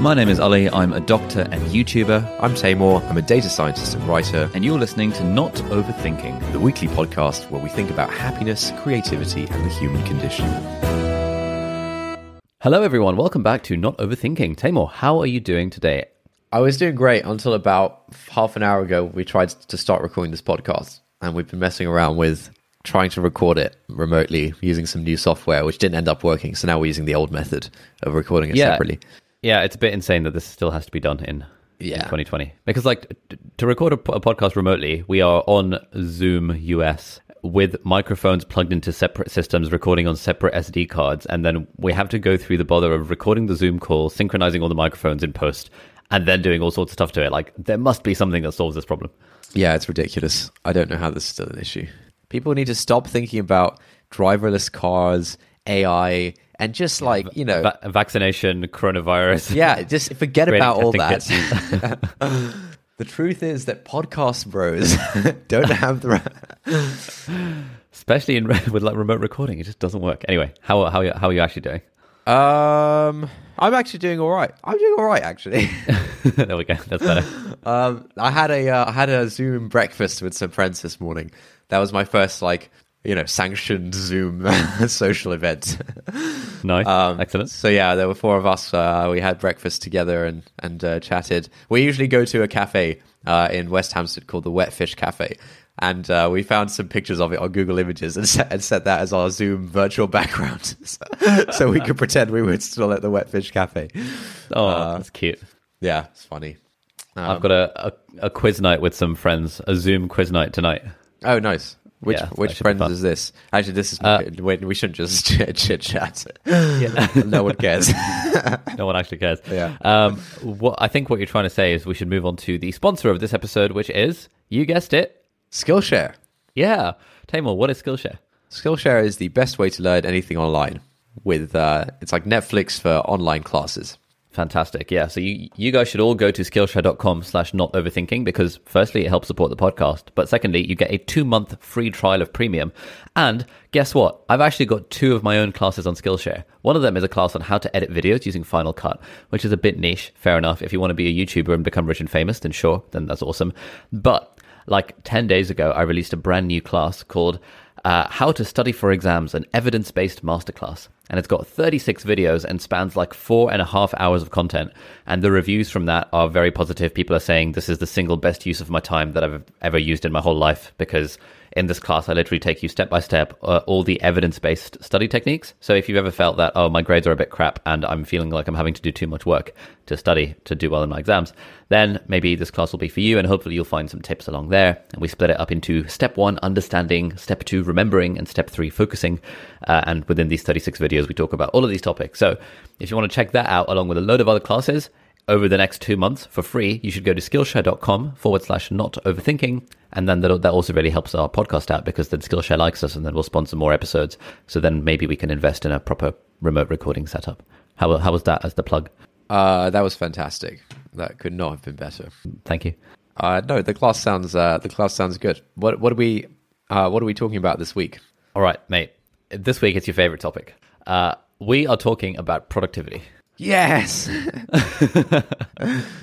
My name is Ali. I'm a doctor and YouTuber, I'm Taimur. I'm a data scientist and writer. and you're listening to Not Overthinking. The weekly podcast where we think about happiness, creativity, and the human condition. Hello, everyone. Welcome back to Not Overthinking. Taimur, how are you doing today? I was doing great until about half an hour ago. We tried to start recording this podcast, and we've been messing around with trying to record it remotely using some new software, which didn't end up working. So now we're using the old method of recording it Yeah. separately. Yeah, it's a bit insane that this still has to be done in, in Yeah. 2020. Because, like, t- to record a, po- a podcast remotely, we are on Zoom US with microphones plugged into separate systems, recording on separate SD cards, and then we have to go through the bother of recording the Zoom call, synchronizing all the microphones in post, and then doing all sorts of stuff to it. Like, there must be something that solves this problem. Yeah, it's ridiculous. I don't know how this is still an issue. People need to stop thinking about driverless cars, AI, and just like, you know, Va- vaccination, coronavirus. yeah, just forget about all that. the truth is that podcast bros don't have the. Especially in with like remote recording, it just doesn't work. Anyway, how how are you- how are you actually doing? Um, I'm actually doing all right. I'm doing all right, actually. there we go. That's better. um, I had a uh, I had a Zoom breakfast with some friends this morning. That was my first like you know sanctioned Zoom social event. Nice, Um, excellent. So yeah, there were four of us. Uh, we had breakfast together and and uh, chatted. We usually go to a cafe uh, in West Hampstead called the Wet Fish Cafe, and uh, we found some pictures of it on Google Images and set, and set that as our Zoom virtual background, so, we could pretend we were still at the Wet Fish Cafe. Oh, uh, that's cute. Yeah, it's funny. I've got a, a, a quiz night with some friends, a Zoom quiz night tonight. Oh, nice. Which Yeah, which friends is this? Actually, this is Uh, we shouldn't just chit chat. Yeah. no one cares. no one actually cares. Yeah. Um, what I think what you're trying to say is we should move on to the sponsor of this episode, which is you guessed it. Skillshare. Yeah, Taimur. What is Skillshare? Skillshare is the best way to learn anything online. With uh, it's like Netflix for online classes. Fantastic. Yeah. So you you guys should all go to skillshare.com slash not overthinking because firstly, it helps support the podcast. But secondly, you get a two month free trial of premium. And guess what? I've actually got two of my own classes on Skillshare. One of them is a class on how to edit videos using Final Cut, which is a bit niche. Fair enough. If you want to be a YouTuber and become rich and famous, then sure, then that's awesome. But like 10 days ago, I released a brand new class called uh, How to Study for Exams, an evidence based masterclass. And it's got 36 videos and spans like four and a half hours of content. And the reviews from that are very positive. People are saying this is the single best use of my time that I've ever used in my whole life because in this class, I literally take you step by step uh, all the evidence based study techniques. So if you've ever felt that, oh, my grades are a bit crap and I'm feeling like I'm having to do too much work to study to do well in my exams, then maybe this class will be for you and hopefully you'll find some tips along there. And we split it up into step one, understanding, step two, remembering, and step three, focusing. Uh, and within these 36 videos, we talk about all of these topics. So if you want to check that out along with a load of other classes, over the next two months for free, you should go to skillshare.com forward slash not overthinking. And then that, that also really helps our podcast out because then Skillshare likes us and then we'll sponsor more episodes. So then maybe we can invest in a proper remote recording setup. How, how was that as the plug? Uh, that was fantastic. That could not have been better. Thank you. Uh, no, the class sounds uh, the class sounds good. What what are we uh, what are we talking about this week? All right, mate. This week it's your favorite topic. Uh, we are talking about productivity. Yes.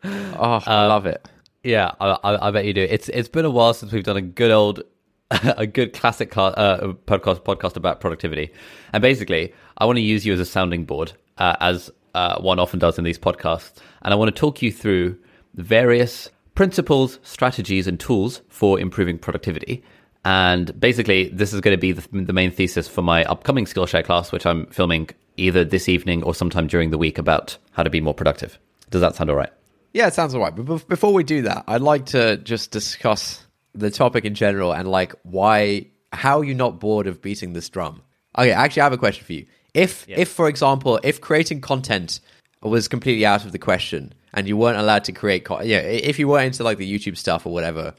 oh, I love it. Yeah, I, I, I bet you do. It's it's been a while since we've done a good old, a good classic ca- uh, podcast podcast about productivity, and basically, I want to use you as a sounding board, uh, as uh, one often does in these podcasts, and I want to talk you through various principles, strategies, and tools for improving productivity. And basically, this is going to be the, the main thesis for my upcoming Skillshare class, which I'm filming either this evening or sometime during the week about how to be more productive. Does that sound all right? Yeah, it sounds all right. But bef- before we do that, I'd like to just discuss the topic in general and like why, how are you're not bored of beating this drum. Okay, actually, I have a question for you. If, if for example, if creating content was completely out of the question, and you weren't allowed to create, co- yeah, if you were into like the YouTube stuff or whatever,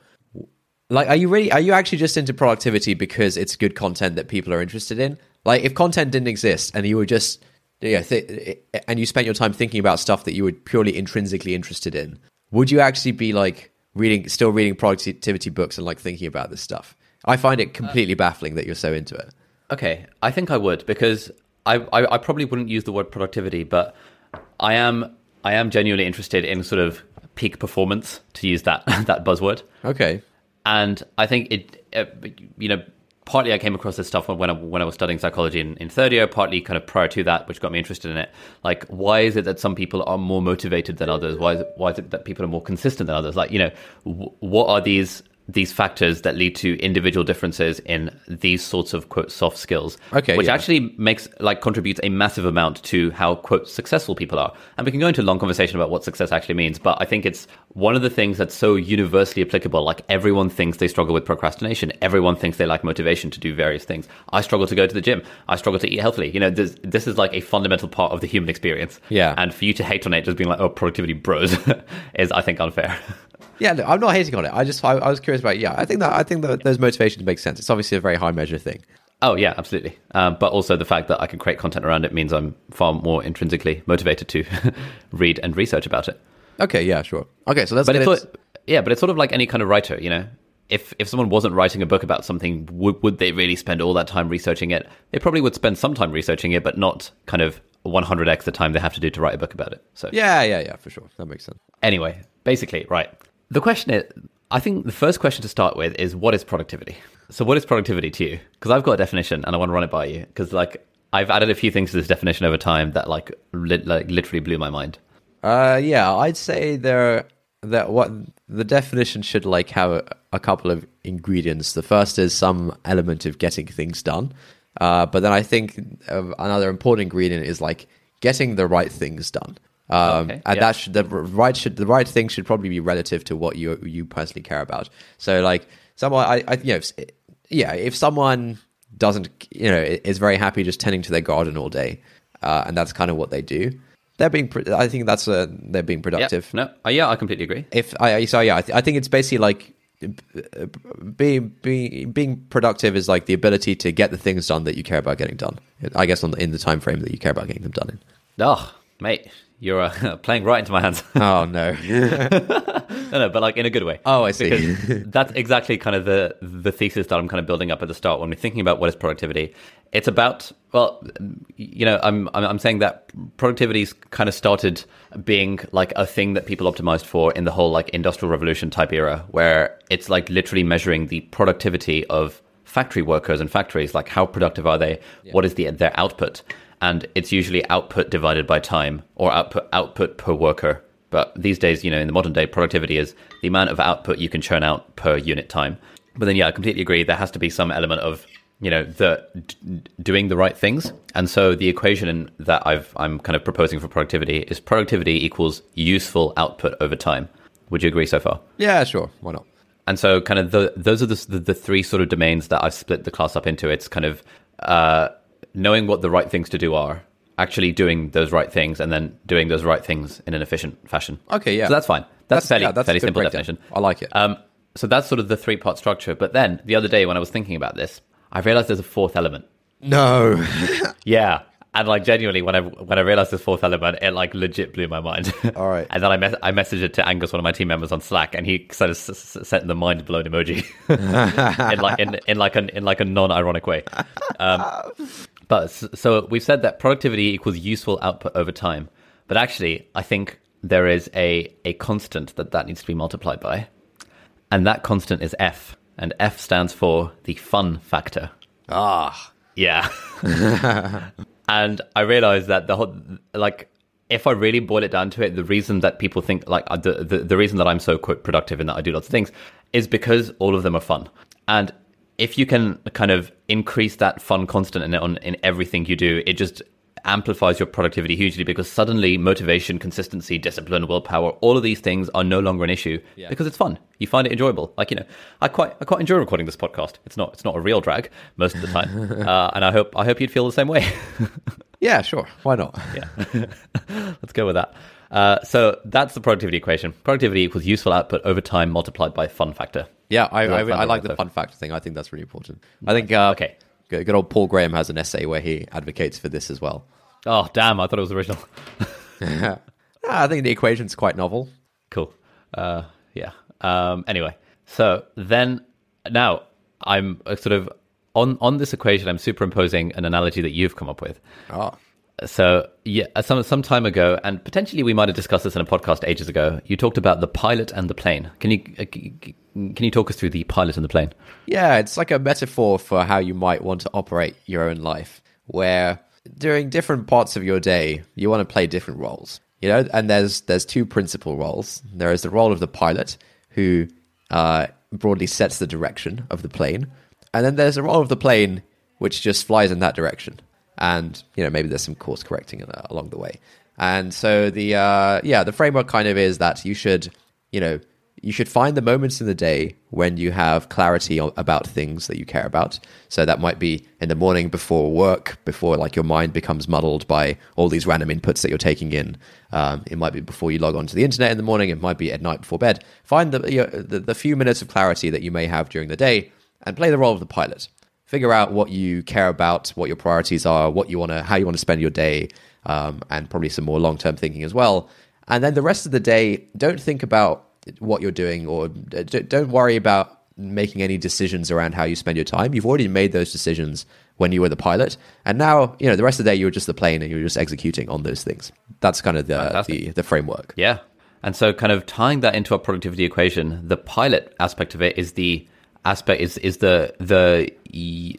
like, are you really? Are you actually just into productivity because it's good content that people are interested in? Like, if content didn't exist and you were just, yeah, th- and you spent your time thinking about stuff that you were purely intrinsically interested in, would you actually be like reading, still reading productivity books and like thinking about this stuff? I find it completely baffling that you're so into it. Okay, I think I would because I, I, I probably wouldn't use the word productivity, but I am I am genuinely interested in sort of peak performance to use that that buzzword. Okay. and I think it, uh, you know, partly I came across this stuff when I, when I was studying psychology in, in third year, partly kind of prior to that, which got me interested in it. Like, why is it that some people are more motivated than others? Why is it, why is it that people are more consistent than others? Like, you know, w- what are these these factors that lead to individual differences in these sorts of quote soft skills Okay, which yeah. actually makes like contributes a massive amount to how quote successful people are. And we can go into a long conversation about what success actually means but i think it's one of the things that's so universally applicable. Like everyone thinks they struggle with procrastination. Everyone thinks they lack motivation to do various things. I struggle to go to the gym. I struggle to eat healthily. You know this, this is like a fundamental part of the human experience. Yeah. and for you to hate on it just being like oh productivity bros is i think unfair Yeah, no, I'm not hating on it. I just I, I was curious about. Yeah, I think that I think that those motivations make sense. It's obviously a very high measure thing. Oh yeah, absolutely. Um, but also the fact that I can create content around it means I'm far more intrinsically motivated to read and research about it. Okay, yeah, sure. Okay, so let's. But it's sort, yeah, but it's sort of like any kind of writer, you know. If if someone wasn't writing a book about something, would would they really spend all that time researching it? They probably would spend some time researching it, but not kind of 100x the time they have to do to write a book about it. So yeah, yeah, yeah, for sure. That makes sense. Anyway, basically, right. The question is I think the first question to start with is what is productivity? So, what is productivity to you? Because I've got a definition and I want to run it by you. Because, like, I've added a few things to this definition over time that, like, li- like literally blew my mind. Uh, yeah, I'd say there that what the definition should like have a, couple of ingredients. The first is some element of getting things done, uh, but then I think uh, another important ingredient is like getting the right things done. Um, Okay, and yeah. that should the right should the right thing should probably be relative to what you you personally care about. So like someone I, I you know if, yeah if someone doesn't you know is very happy just tending to their garden all day, uh, and that's kind of what they do. They're being. I think that's a, they're being Yeah, productive. no, uh, yeah, I completely agree. If I so yeah, I, th- I think it's basically like being being being productive is like the ability to get the things done that you care about getting done. I guess on the, in the time frame that you care about getting them done in. Oh, mate, you're uh, playing right into my hands. Oh no. no, no, but like in a good way. Oh, I see. Because that's exactly kind of the the thesis that I'm kind of building up at the start when we're thinking about what is productivity. It's about well, you know, I'm I'm, I'm saying that productivity's kind of started being like a thing that people optimized for in the whole like industrial revolution type era, where it's like literally measuring the productivity of factory workers and factories. Like, how productive are they? What is the their output? And it's usually output divided by time or output output per worker. But these days, you know, in the modern day, productivity is the amount of output you can churn out per unit time. But then, yeah, I completely agree. There has to be some element of, you know, the d- doing the right things. And so the equation that I've I'm kind of proposing for productivity is productivity equals useful output over time. Would you agree so far? yeah, sure. Why not? And so, kind of the those are the, the the three sort of domains that I've split the class up into. It's kind of uh, knowing what the right things to do are, actually doing those right things, and then doing those right things in an efficient fashion. Okay, yeah. So that's fine. That's, fairly yeah, that's a fairly simple breakdown. definition. I like it. Um, so that's sort of the three part structure. But then the other day when I was thinking about this, I realized there's a fourth element. no. Yeah. And like genuinely, when I when I realized this fourth element, it like legit blew my mind. All right. and then I mes- I messaged it to Angus, one of my team members, on Slack, and he sort of s- s- sent the mind blown emoji in like in, in like an in like a non ironic way. Um, but so we've said that productivity equals useful output over time, but actually, I think there is a a constant that that needs to be multiplied by, and that constant is F, and F stands for the fun factor. ah. Yeah. and I realized that the whole, like, if I really boil it down to it, the reason that people think, like, the, the, the reason that I'm so quote productive and that I do lots of things is because all of them are fun. And if you can kind of increase that fun constant in, on, in everything you do, it just amplifies your productivity hugely because suddenly motivation, consistency, discipline, willpower, all of these things are no longer an issue because it's fun. You find it enjoyable. Like you know, I quite I quite enjoy recording this podcast. It's not it's not a real drag most of the time, uh, and I hope I hope you'd feel the same way. Yeah, sure. Why not? Yeah. Let's go with that. Uh, so that's the productivity equation. Productivity equals useful output over time multiplied by fun factor. Yeah, I, So I, I like the fun factor thing. I think that's really important. I think uh, Okay. Good, good old Paul Graham has an essay where he advocates for this as well. Oh, damn. I thought it was original. I think the equation's quite novel. cool. Uh, yeah. Um, anyway, so then now I'm uh, sort of on, on this equation, I'm superimposing an analogy that you've come up with. Oh, So yeah, uh, some some time ago, and potentially we might have discussed this in a podcast ages ago. You talked about the pilot and the plane. Can you uh, can you talk us through the pilot and the plane? Yeah, it's like a metaphor for how you might want to operate your own life, where during different parts of your day, you want to play different roles. You know, and there's there's two principal roles. There is the role of the pilot, who uh, broadly sets the direction of the plane, and then there's the role of the plane, which just flies in that direction. And you know, maybe there's some course correcting uh, along the way. And so the uh, yeah, the framework kind of is that you should you know you should find the moments in the day when you have clarity about things that you care about. So that might be in the morning before work, before like your mind becomes muddled by all these random inputs that you're taking in. Um, it might be before you log onto the internet in the morning. It might be at night before bed. Find the, you know, the the few minutes of clarity that you may have during the day, and play the role of the pilot. Figure out what you care about, what your priorities are, what you want to, how you want to spend your day, um, and probably some more long term thinking as well. And then the rest of the day, don't think about what you're doing or d- don't worry about making any decisions around how you spend your time. You've already made those decisions when you were the pilot. And now, you know, the rest of the day you're just the plane and you're just executing on those things. That's kind of the the, the framework. Yeah. And so kind of tying that into a productivity equation, the pilot aspect of it is the aspect is is the the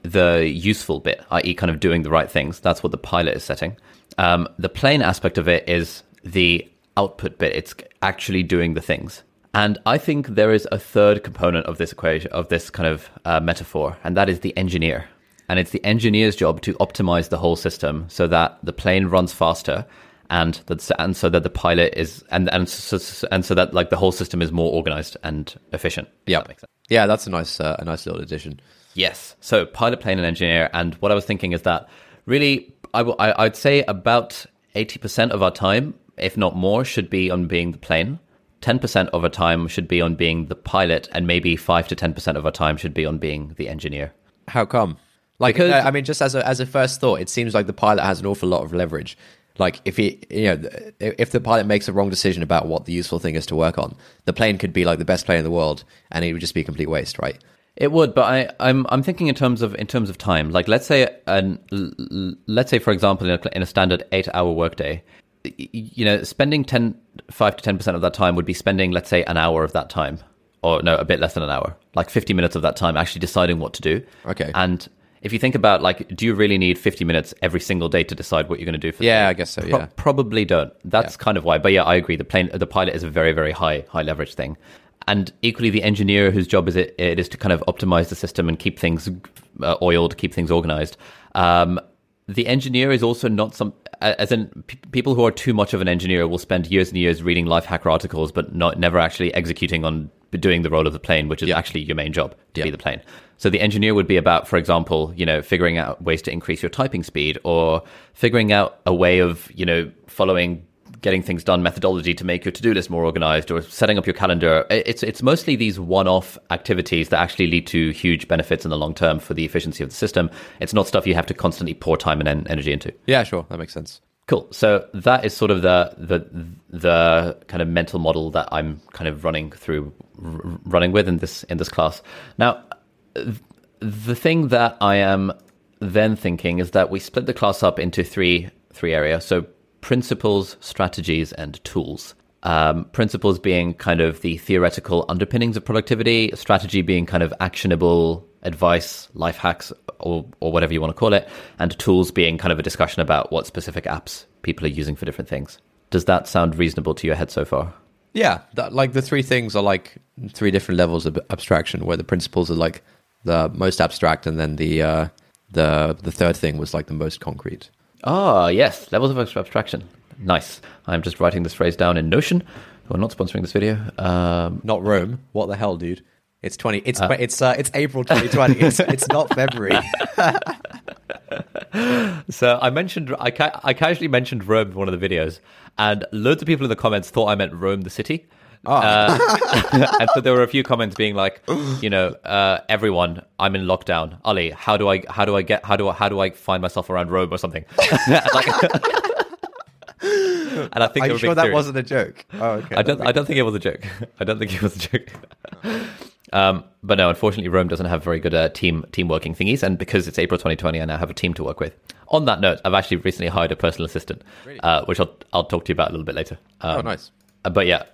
the useful bit, i.e. kind of doing the right things. That's what the pilot is setting. Um, the plane aspect of it is the output bit. It's actually doing the things. And I think there is a third component of this equation, of this kind of uh, metaphor, and that is the engineer. And it's the engineer's job to optimize the whole system so that the plane runs faster and that and so that the pilot is and and so, and so that like the whole system is more organized and efficient. Yeah. that makes sense. Yeah, that's a nice uh, a nice little addition. Yes. So pilot, plane, and engineer. And what I was thinking is that really, I, w- I would say about eighty percent of our time, if not more, should be on being the plane. Ten percent of our time should be on being the pilot, and maybe five to ten percent of our time should be on being the engineer. How come? Like, Because- I mean, just as a as a first thought, it seems like the pilot has an awful lot of leverage. Like, if he, you know, if the pilot makes a wrong decision about what the useful thing is to work on, the plane could be like the best plane in the world, and it would just be a complete waste, right? It would, but I, I'm I'm thinking in terms of in terms of time. Like let's say an let's say for example in a, in a standard eight hour workday, you know, spending 10, 5 to ten percent of that time would be spending let's say an hour of that time, or no, a bit less than an hour, like fifty minutes of that time actually deciding what to do. Okay. And if you think about like, do you really need fifty minutes every single day to decide what you're going to do for? the Yeah? I guess so, Pro- yeah. probably don't. That's kind of why. But yeah, I agree. The plane, the pilot is a very, very high, high leverage thing, and equally the engineer whose job is it, it is to kind of optimize the system and keep things uh, oiled, keep things organized. Um, the engineer is also not some, as in p- people who are too much of an engineer will spend years and years reading life hacker articles, but not never actually executing on doing the role of the plane, which is actually your main job to Yeah. be the plane. So the engineer would be about, for example, you know, figuring out ways to increase your typing speed or figuring out a way of, you know, following getting things done methodology to make your to-do list more organized or setting up your calendar. It's it's mostly these one-off activities that actually lead to huge benefits in the long term for the efficiency of the system. It's not stuff you have to constantly pour time and en- energy into. Yeah, sure, that makes sense. Cool. So that is sort of the the the kind of mental model that I'm kind of running through, r- running with in this in this class. Now, the thing that I am then thinking is that we split the class up into three three areas. So principles, strategies, and tools. Um, principles being kind of the theoretical underpinnings of productivity, strategy being kind of actionable advice, life hacks, or, or whatever you want to call it, and tools being kind of a discussion about what specific apps people are using for different things. Does that sound reasonable to your head so far? Yeah, that, like the three things are like three different levels of abstraction, where the principles are like the most abstract, and then the uh, the the third thing was like the most concrete. Ah, yes, levels of abstraction. Nice. I'm just writing this phrase down in Notion. We're not sponsoring this video. Um, Not Roam. What the hell, dude? It's twenty. It's it's uh, it's April twenty twenty. it's it's not February. so I mentioned I ca- I casually mentioned Roam in one of the videos, and loads of people in the comments thought I meant Rome, the city. Uh, and so there were a few comments being like, you know, uh, everyone, I'm in lockdown. Ali, how do I how do I get how do I how do I find myself around Rome or something? like, and I think Are they you were sure that serious. wasn't a joke? Oh, okay. I don't. I don't think it was a joke. I don't think it was a joke. Um, but no, unfortunately, Roam doesn't have very good uh, team team working thingies, and because it's April 2020, I now have a team to work with. On that note, I've actually recently hired a personal assistant, uh, which I'll I'll talk to you about a little bit later. Um, Oh, nice. Uh, But yeah,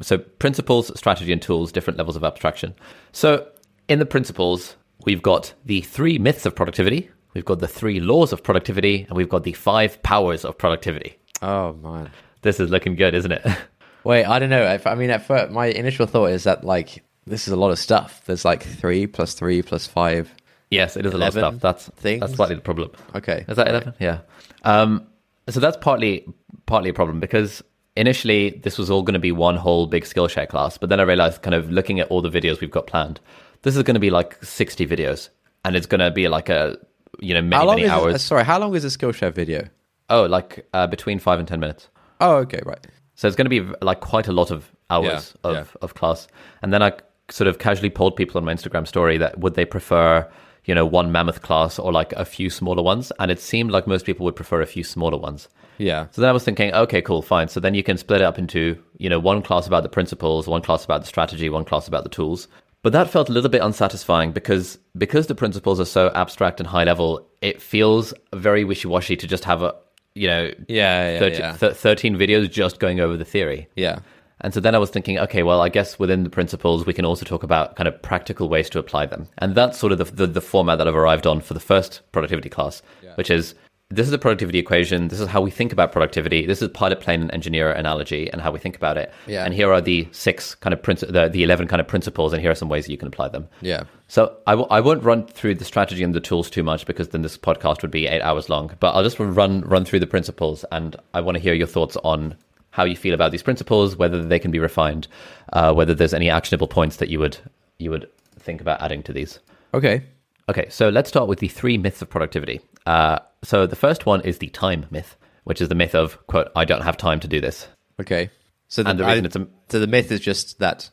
so principles, strategy, and tools, different levels of abstraction. So in the principles, we've got the three myths of productivity, we've got the three laws of productivity, and we've got the five powers of productivity. Oh man. This is looking good, isn't it? Wait, I don't know. If, I mean, at first, my initial thought is that like this is a lot of stuff. There's like three plus three plus five. Yes, it is a lot of stuff. That's things? that's slightly the problem. Okay. Is that eleven? Yeah. Um, so that's partly partly a problem because initially this was all going to be one whole big Skillshare class, but then I realized, kind of looking at all the videos we've got planned, this is going to be like sixty videos, and it's going to be like a you know many How long many is hours. sorry, how long is a Skillshare video? oh, like uh, between five and ten minutes. Oh, okay, right. So it's going to be like quite a lot of hours Yeah, of, yeah. of class. And then I sort of casually polled people on my Instagram story that would they prefer, you know, one mammoth class or like a few smaller ones. And it seemed like most people would prefer a few smaller ones. Yeah. So then I was thinking, okay, cool, fine. So then you can split it up into, you know, one class about the principles, one class about the strategy, one class about the tools. But that felt a little bit unsatisfying because because the principles are so abstract and high level, it feels very wishy-washy to just have a, you know, Yeah, yeah, 30 yeah. th- 13 videos just going over the theory. Yeah. And so then I was thinking, okay, well, I guess within the principles, we can also talk about kind of practical ways to apply them. And that's sort of the, the, the format that I've arrived on for the first productivity class, which is this is a productivity equation. This is how we think about productivity. This is pilot plane and engineer analogy and how we think about it. Yeah. And here are the six kind of princi- the, the 11 kind of principles, and here are some ways that you can apply them. Yeah. So I w- I won't run through the strategy and the tools too much because then this podcast would be eight hours long. But I'll just run run through the principles, and I want to hear your thoughts on how you feel about these principles, whether they can be refined, uh, whether there's any actionable points that you would you would think about adding to these. Okay. Okay, so let's start with the three myths of productivity. Uh, so the first one is the time myth, which is the myth of quote I don't have time to do this. Okay. So And the reason I- it's a- so the myth is just that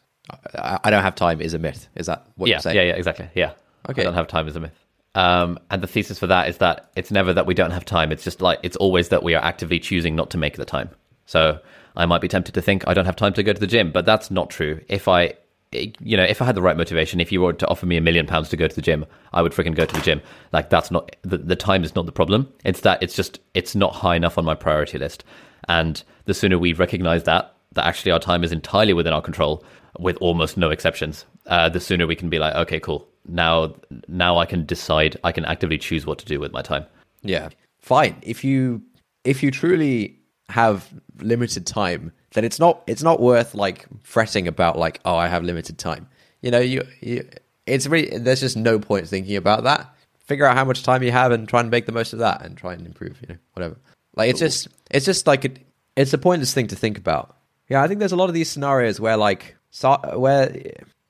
I, I don't have time is a myth. Is that what yeah, you're saying? Yeah, yeah, exactly. Yeah. Okay. I don't have time is a myth. Um, and the thesis for that is that it's never that we don't have time. It's just like it's always that we are actively choosing not to make the time. So I might be tempted to think I don't have time to go to the gym, but that's not true. If I, you know, if I had the right motivation, if you were to offer me a million pounds to go to the gym, I would freaking go to the gym. Like that's not the, the time is not the problem. It's that it's just it's not high enough on my priority list. And the sooner we recognize that that actually our time is entirely within our control, with almost no exceptions, uh, the sooner we can be like, okay, cool. Now, now I can decide. I can actively choose what to do with my time. Yeah. Fine. If you if you truly have limited time, then it's not it's not worth like fretting about like oh I have limited time. You know, you, you it's really there's just no point thinking about that. Figure out how much time you have and try and make the most of that and try and improve, you know, whatever. Like it's just it's just like it, it's a pointless thing to think about. Yeah, I think there's a lot of these scenarios where like so, where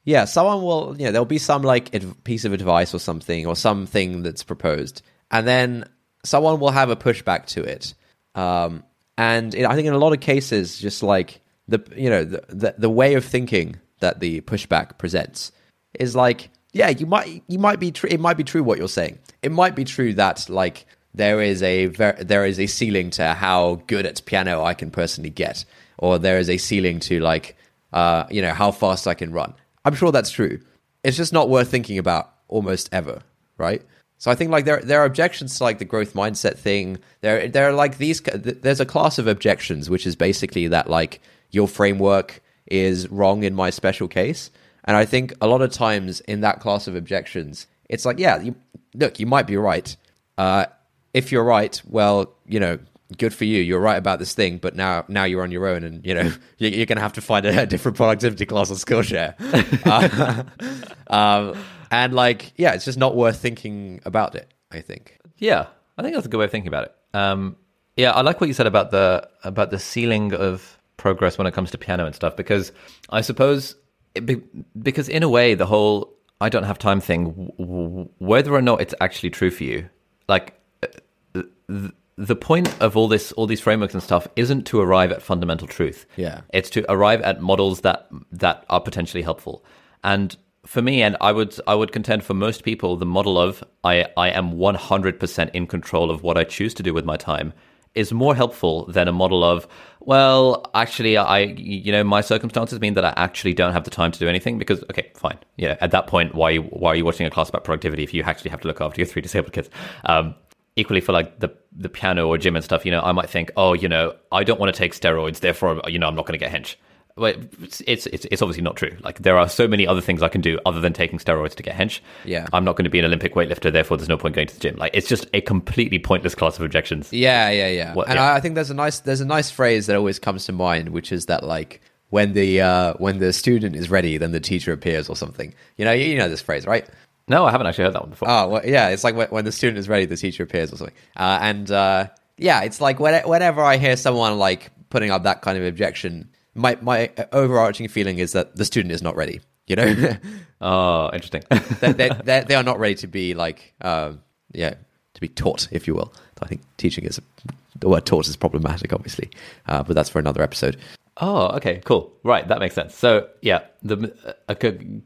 yeah, someone will you know there'll be some like piece of advice or something or something that's proposed, and then someone will have a pushback to it. Um, and I think in a lot of cases, just like the you know the, the the way of thinking that the pushback presents is like yeah you might you might be tr- it might be true what you're saying. It might be true that like there is a ver- there is a ceiling to how good at piano I can personally get, or there is a ceiling to like uh, you know how fast I can run. I'm sure that's true. It's just not worth thinking about almost ever, right? So I think like there there are objections to like the growth mindset thing. There there are like these. There's a class of objections which is basically that like your framework is wrong in my special case, and I think a lot of times in that class of objections, it's like yeah, you, look, you might be right. Uh, if you're right, well, you know, good for you. You're right about this thing, but now now you're on your own, and you know you- you're going to have to find a different productivity class on Skillshare. uh, um, and like, yeah, it's just not worth thinking about it. I think. Yeah, I think that's a good way of thinking about it. Um, yeah, I like what you said about the about the ceiling of progress when it comes to piano and stuff because I suppose it be, because in a way the whole I don't have time thing, w- w- whether or not it's actually true for you, like th- the point of all this all these frameworks and stuff isn't to arrive at fundamental truth. Yeah. it's to arrive at models that that are potentially helpful. And for me and i would i would contend for most people the model of i i am 100% in control of what i choose to do with my time is more helpful than a model of well actually i you know my circumstances mean that i actually don't have the time to do anything because okay fine. Yeah at that point why why are you watching a class about productivity if you actually have to look after your three disabled kids? Um, equally for like the the piano or gym and stuff, you know, I might think, oh, you know, I don't want to take steroids, therefore, you know, I'm not going to get hench. But it's, it's it's obviously not true. Like there are so many other things I can do other than taking steroids to get hench. Yeah. I'm not going to be an Olympic weightlifter, therefore, there's no point going to the gym. Like it's just a completely pointless class of objections. Yeah, yeah, yeah. What- and yeah. I, I think there's a nice there's a nice phrase that always comes to mind, which is that like when the uh, when the student is ready, then the teacher appears or something. You know, you, you know this phrase, right? No, I haven't actually heard that one before. Oh, well, yeah. It's like when, when the student is ready, the teacher appears or something. Uh, and uh, yeah, it's like when, whenever I hear someone like putting up that kind of objection, my my overarching feeling is that the student is not ready. You know, oh, interesting. they, they, they, they are not ready to be like, uh, yeah, to be taught, if you will. I think teaching is the word taught is problematic, obviously, uh, but that's for another episode. Oh, okay, cool. Right, that makes sense. So, yeah, the uh,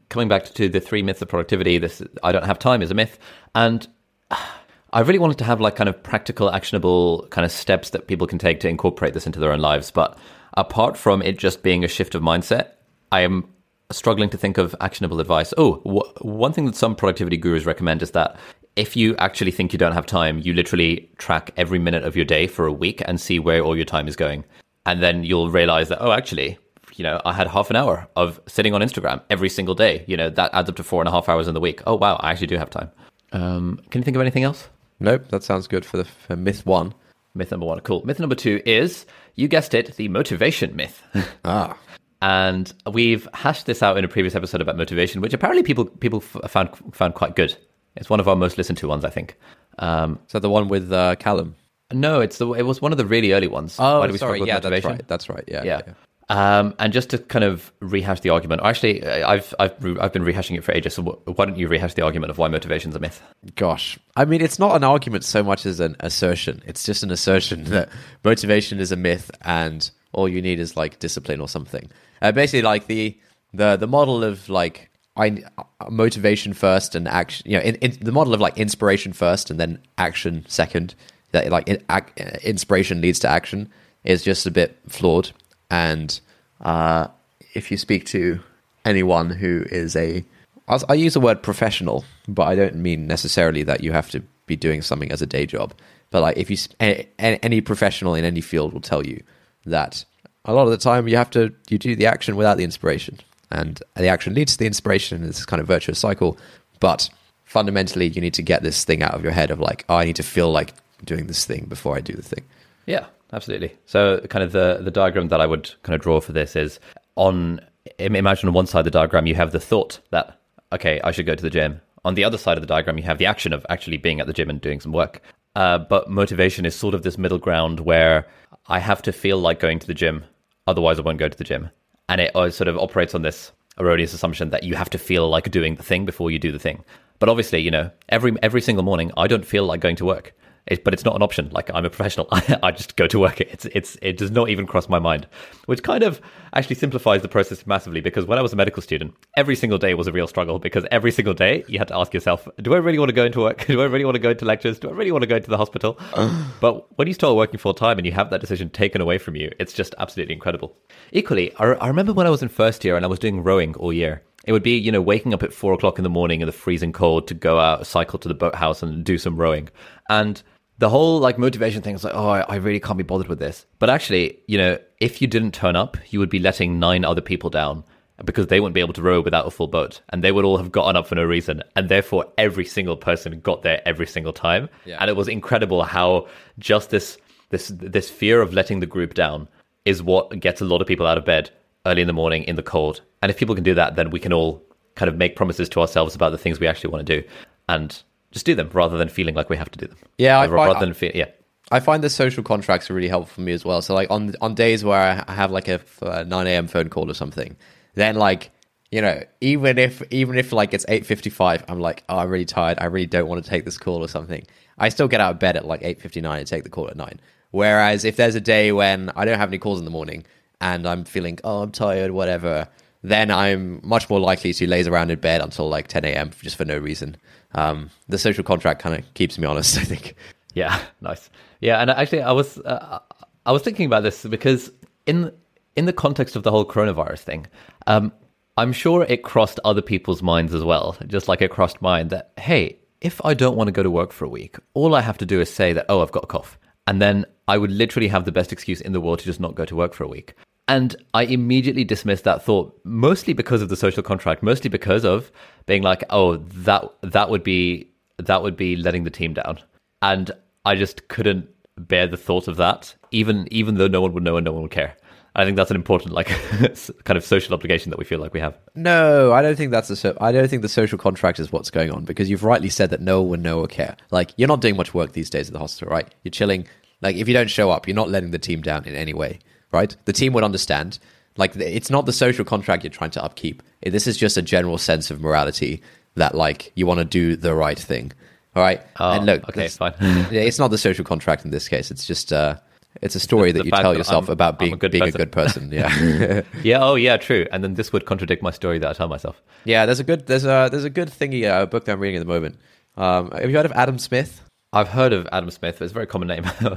coming back to the three myths of productivity, this I don't have time is a myth, and I really wanted to have like kind of practical, actionable kind of steps that people can take to incorporate this into their own lives. But apart from it just being a shift of mindset, I am struggling to think of actionable advice. Oh, w- one thing that some productivity gurus recommend is that if you actually think you don't have time, you literally track every minute of your day for a week and see where all your time is going. And then you'll realize that, oh, actually, you know, I had half an hour of sitting on Instagram every single day. You know, that adds up to four and a half hours in the week. Oh, wow, I actually do have time. Um, can you think of anything else? Nope, that sounds good for the for myth one. Myth number one. Cool. Myth number two is, you guessed it, the motivation myth. Ah, and we've hashed this out in a previous episode about motivation, which apparently people people f- found found quite good. It's one of our most listened to ones, I think. Um, so the one with uh, Callum. No, it's the it was one of the really early ones. Why do we sorry, struggle with yeah, that's right. That's right. Yeah, yeah. Um, and just to kind of rehash the argument, actually, uh, I've I've I've been rehashing it for ages. So why don't you rehash the argument of why motivation's a myth? Gosh, I mean, it's not an argument so much as an assertion. It's just an assertion that motivation is a myth, and all you need is like discipline or something. Uh, basically, like the the the model of like I uh, motivation first and action. You know, in, in, the model of like inspiration first and then action second. That like in, ac, inspiration leads to action is just a bit flawed. And uh, if you speak to anyone who is a I use the word professional, but I don't mean necessarily that you have to be doing something as a day job. But like, if you a, a- any professional in any field will tell you that a lot of the time you have to you do the action without the inspiration, and the action leads to the inspiration. It's kind of virtuous cycle. But fundamentally, you need to get this thing out of your head of like, oh, I need to feel like doing this thing before I do the thing. Yeah, absolutely. So, kind of the the diagram that I would kind of draw for this is on. Imagine on one side of the diagram you have the thought that okay, I should go to the gym. On the other side of the diagram, you have the action of actually being at the gym and doing some work. Uh, but motivation is sort of this middle ground where I have to feel like going to the gym, otherwise I won't go to the gym. And it uh, sort of operates on this erroneous assumption that you have to feel like doing the thing before you do the thing. But obviously, you know, every every single morning, I don't feel like going to work. It, but it's not an option. Like I'm a professional, I, I just go to work. It's it's it does not even cross my mind, which kind of actually simplifies the process massively. Because when I was a medical student, every single day was a real struggle. Because every single day you had to ask yourself, "Do I really want to go into work? Do I really want to go into lectures? Do I really want to go into the hospital?" but when you start working full time and you have that decision taken away from you, it's just absolutely incredible. Equally, I, I remember when I was in first year and I was doing rowing all year. It would be, you know, waking up at four o'clock in the morning in the freezing cold to go out, cycle to the boathouse and do some rowing. And the whole like motivation thing is like, oh, I, I really can't be bothered with this. But actually, you know, if you didn't turn up, you would be letting nine other people down because they wouldn't be able to row without a full boat and they would all have gotten up for no reason. And therefore, every single person got there every single time. Yeah. And it was incredible how just this, this, this fear of letting the group down is what gets a lot of people out of bed early in the morning in the cold. And if people can do that, then we can all kind of make promises to ourselves about the things we actually want to do and just do them rather than feeling like we have to do them. Yeah, I rather, find- rather than feel, yeah. I find the social contracts are really helpful for me as well. So like on on days where I have like a, uh, 9 a.m. phone call or something, then like you know, even if even if like it's eight fifty five, I'm like, oh, I'm really tired. I really don't want to take this call or something. I still get out of bed at like eight fifty nine and take the call at nine. Whereas if there's a day when I don't have any calls in the morning and I'm feeling, oh, I'm tired, whatever, then I'm much more likely to laze around in bed until like 10 a.m. just for no reason. Um, the social contract kind of keeps me honest, I think. Yeah, nice. Yeah, and actually, I was uh, I was thinking about this because in in the context of the whole coronavirus thing, um, I'm sure it crossed other people's minds as well, just like it crossed mine. That hey, if I don't want to go to work for a week, all I have to do is say that oh, I've got a cough, and then I would literally have the best excuse in the world to just not go to work for a week. And I immediately dismissed that thought, mostly because of the social contract, mostly because of being like, oh, that that would be that would be letting the team down. And I just couldn't bear the thought of that, even even though no one would know and no one would care. I think that's an important like kind of social obligation that we feel like we have. No, I don't think that's the. So- I don't think the social contract is what's going on because you've rightly said that no one would know or care. Like you're not doing much work these days at the hospital, right? You're chilling. Like if you don't show up, you're not letting the team down in any way right? The team would understand. Like it's not the social contract you're trying to upkeep. This is just a general sense of morality that like you want to do the right thing. All right. Oh, and look, okay, fine. it's not the social contract in this case. It's just uh, it's a story that you tell that yourself I'm, about being, a being a good person. Yeah. yeah. Oh, yeah. True. And then this would contradict my story that I tell myself. Yeah. There's a good there's a there's a good thingy uh, book that I'm reading at the moment. Um, have you heard of Adam Smith? I've heard of Adam Smith. It's a very common name. there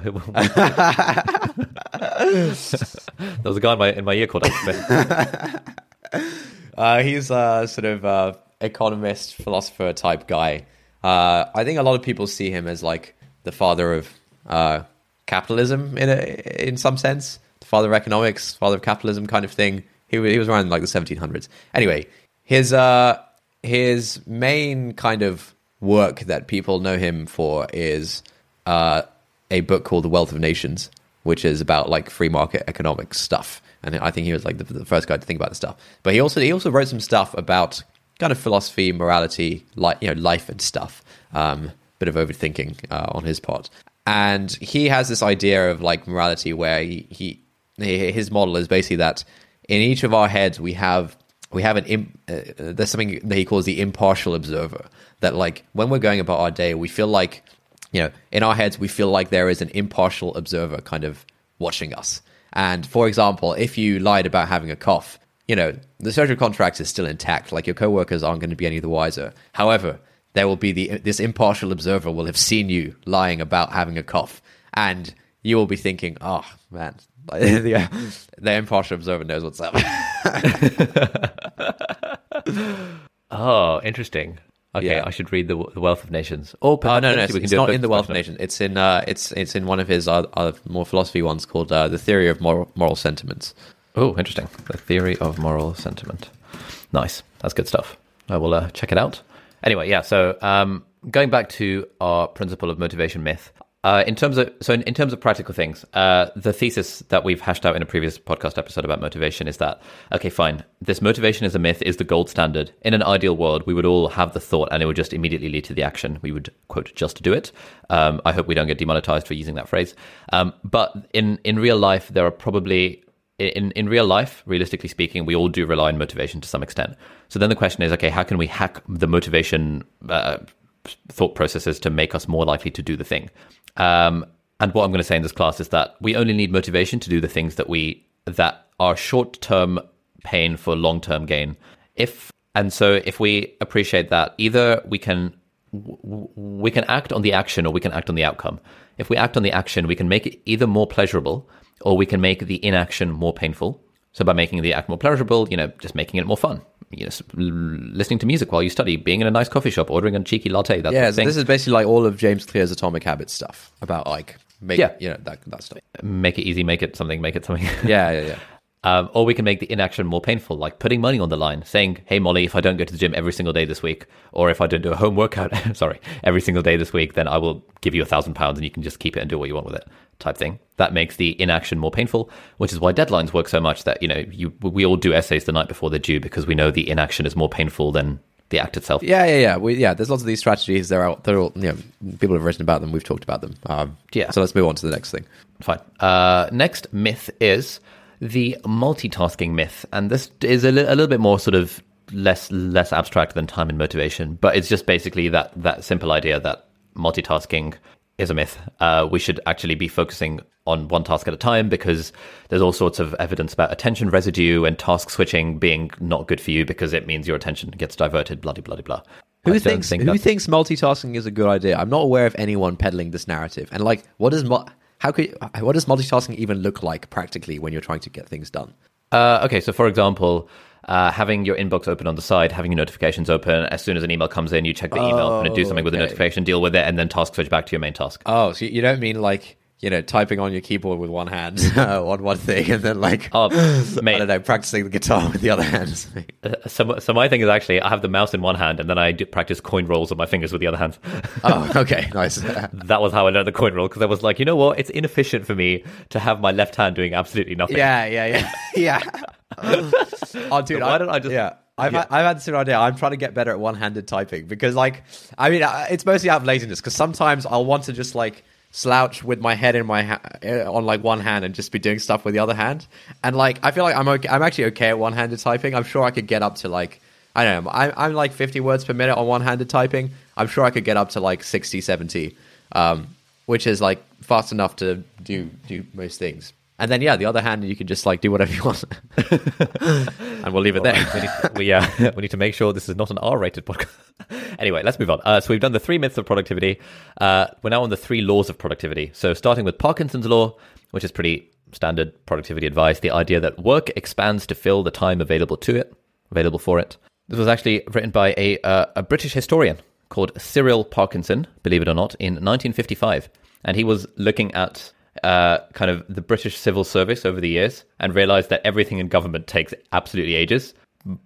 was a guy in my in my ear called Adam Smith. Uh, he's a sort of uh, economist, philosopher type guy. Uh, I think a lot of people see him as like the father of uh, capitalism in a, in some sense, the father of economics, father of capitalism kind of thing. He, he was around like the 1700s. Anyway, his uh, his main kind of work that people know him for is uh, a book called The Wealth of Nations, which is about like free market economic stuff. And I think he was like the, the first guy to think about this stuff. But he also he also wrote some stuff about kind of philosophy, morality, like you know, life and stuff. Um, bit of overthinking uh, on his part. And he has this idea of like morality where he, he his model is basically that in each of our heads we have we have an uh, there's something that he calls the impartial observer that like when we're going about our day we feel like you know in our heads we feel like there is an impartial observer kind of watching us. And for example if you lied about having a cough you know the social contract is still intact. Like your coworkers aren't going to be any the wiser. However there will be the this impartial observer will have seen you lying about having a cough. And you will be thinking oh man. The, the impartial observer knows what's up. Oh interesting Okay, yeah. I should read the, the Wealth of Nations. Or oh, no, no, it's, it's not in the Wealth of Nations. It's in uh, it's it's in one of his uh, uh, more philosophy ones called uh, the Theory of Moral, Moral Sentiments. Oh, interesting. The Theory of Moral Sentiment. Nice. That's good stuff. I will uh, check it out. Anyway, yeah. So um, going back to our principle of motivation myth, uh, in terms of so in, in terms of practical things, uh, the thesis that we've hashed out in a previous podcast episode about motivation is that okay, fine, this motivation is a myth is the gold standard. In an ideal world, we would all have the thought, and it would just immediately lead to the action. We would quote just do it. Um, I hope we don't get demonetized for using that phrase. Um, but in in real life, there are probably in in real life, realistically speaking, we all do rely on motivation to some extent. So then the question is, okay, how can we hack the motivation uh, thought processes to make us more likely to do the thing? Um, and what I'm going to say in this class is that we only need motivation to do the things that we that are short term pain for long term gain. If and so if we appreciate that, either we can we can act on the action or we can act on the outcome. If we act on the action, we can make it either more pleasurable or we can make the inaction more painful. So by making the act more pleasurable, you know, just making it more fun you know, listening to music while you study, being in a nice coffee shop, ordering a cheeky latte. That yeah, so this is basically like all of James Clear's Atomic Habits stuff about like make yeah. you know that that stuff. Make it easy, make it something, make it something. yeah, yeah, yeah. Um, or we can make the inaction more painful, like putting money on the line, saying, "Hey Molly, if I don't go to the gym every single day this week, or if I don't do a home workout, sorry, every single day this week, then I will give you a thousand pounds, and you can just keep it and do what you want with it." Type thing. That makes the inaction more painful, which is why deadlines work so much. That you know, you we all do essays the night before they're due because we know the inaction is more painful than the act itself. Yeah, yeah, yeah. We, yeah, there's lots of these strategies. They're out. They're all. You know, people have written about them. We've talked about them. Um, yeah. So let's move on to the next thing. Fine. Uh, next myth is the multitasking myth, and this is a, li- a little bit more sort of less less abstract than time and motivation, but it's just basically that that simple idea that multitasking is a myth. Uh, we should actually be focusing on one task at a time because there's all sorts of evidence about attention residue and task switching being not good for you because it means your attention gets diverted. Bloody bloody blah blah. Who thinks think who that's- thinks multitasking is a good idea? I'm not aware of anyone peddling this narrative. And like, what does mul- how could what does multitasking even look like practically when you're trying to get things done? Uh, okay, so for example, uh, having your inbox open on the side, having your notifications open. As soon as an email comes in, you check the email and do something with the notification, deal with it, and then task switch back to your main task. Oh, so you don't mean like you know typing on your keyboard with one hand on one thing, and then like Oh, I mate. don't know practicing the guitar with the other hand. Uh, So, so my thing is actually I have the mouse in one hand, and then I do practice coin rolls on my fingers with the other hand. oh, okay, nice. that was how I learned the coin roll because I was like, you know what? It's inefficient for me to have my left hand doing absolutely nothing. yeah, yeah, yeah, yeah. oh, dude, why don't I just- Yeah. I've, Yeah. Had, I've had the same idea. I'm trying to get better at one-handed typing because, like, I mean, uh, it's mostly out of laziness. Because sometimes I'll want to just like slouch with my head in my ha- uh, on like one hand and just be doing stuff with the other hand. And like, I feel like I'm okay. I'm actually okay at one-handed typing. I'm sure I could get up to like I don't know. I'm, I'm like 50 words per minute on one-handed typing. I'm sure I could get up to like 60, 70, um, which is like fast enough to do do most things. And then yeah, the other hand you can just like do whatever you want, and we'll leave it there. we need, to, we, uh, we need to make sure this is not an R-rated podcast. Anyway, let's move on. Uh, so we've done the three myths of productivity. Uh, we're now on the three laws of productivity. So starting with Parkinson's law, which is pretty standard productivity advice, the idea that work expands to fill the time available to it, available for it. This was actually written by a uh, a British historian called Cyril Parkinson, believe it or not, in 1955, and he was looking at uh, kind of the British civil service over the years and realized that everything in government takes absolutely ages,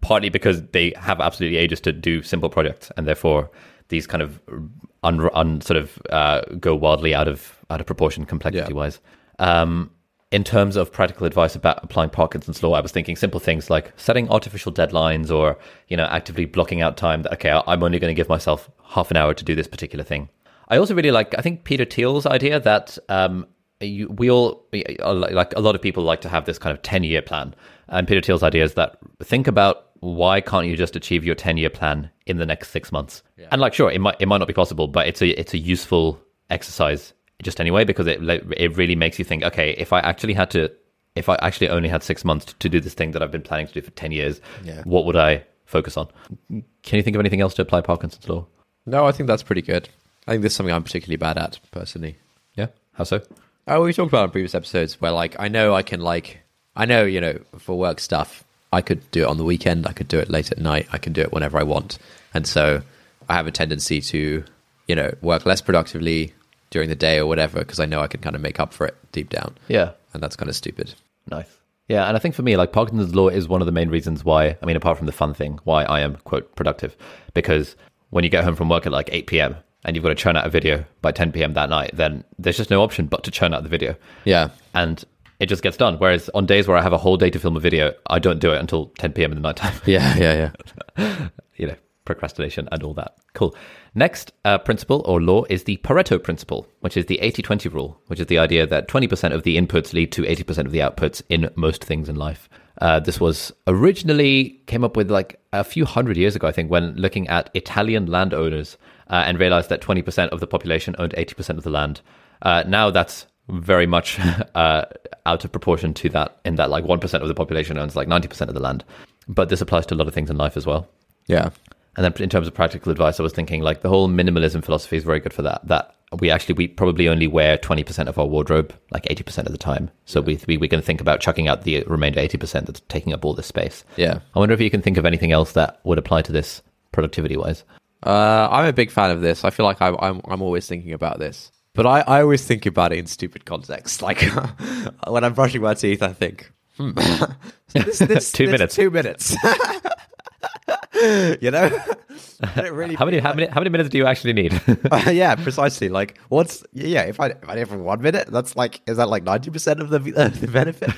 partly because they have absolutely ages to do simple projects, and therefore these kind of un, un sort of uh, go wildly out of out of proportion complexity wise. Um, in terms of practical advice about applying Parkinson's law, I was thinking simple things like setting artificial deadlines or, you know, actively blocking out time that, okay, I'm only going to give myself half an hour to do this particular thing. I also really like, I think Peter Thiel's idea that um, you, we all, like a lot of people like to have this kind of 10 year plan. And Peter Thiel's idea is that think about why can't you just achieve your 10 year plan in the next six months? And like, sure, it might, it might not be possible, but it's a, it's a useful exercise just anyway because it it really makes you think okay if i actually had to if i actually only had six months to, to do this thing that i've been planning to do for 10 years Yeah. what would i focus on can you think of anything else to apply parkinson's law No, I think that's pretty good. I think this is something I'm particularly bad at personally. yeah how so Oh, we talked about in previous episodes where like I know I can like I know you know for work stuff I could do it on the weekend. I could do it late at night. I can do it whenever I want, and so I have a tendency to you know work less productively during the day or whatever because I know I can kind of make up for it deep down, yeah and that's kind of stupid. nice yeah and i think for me like parkinson's law is one of the main reasons why i mean apart from the fun thing why i am quote productive because when you get home from work at like 8 p.m and you've got to churn out a video by 10 p.m that night then there's just no option but to churn out the video Yeah, and it just gets done. Whereas on days where I have a whole day to film a video, I don't do it until 10 p.m. in the nighttime. yeah, yeah, yeah. you know, procrastination and all that. Cool. Next uh, principle or law is the Pareto principle, which is the 80-20 rule, which is the idea that 20% of the inputs lead to 80% of the outputs in most things in life. Uh, this was originally came up with like a few hundred years ago, I think, when looking at Italian landowners uh, and realized that 20% of the population owned 80% of the land. Uh, now that's very much uh, out of proportion to that, in that like 1% of the population owns like 90% of the land. But this applies to a lot of things in life as well. Yeah. And then in terms of practical advice, I was thinking like the whole minimalism philosophy is very good for that. That we actually we probably only wear twenty percent of our wardrobe like eighty percent of the time. So we we we can think about chucking out the remainder eighty percent that's taking up all this space. Yeah. I wonder if you can think of anything else that would apply to this productivity wise. Uh, I'm a big fan of this. I feel like I'm I'm, I'm always thinking about this, but I, I always think about it in stupid context. Like when I'm brushing my teeth, I think, hmm, this, this, Two minutes. two minutes. you know, really How many how many how many minutes do you actually need? Uh, yeah, precisely. Like, what's yeah? If I if I do for one minute, that's like is that like ninety percent of the uh, the benefit?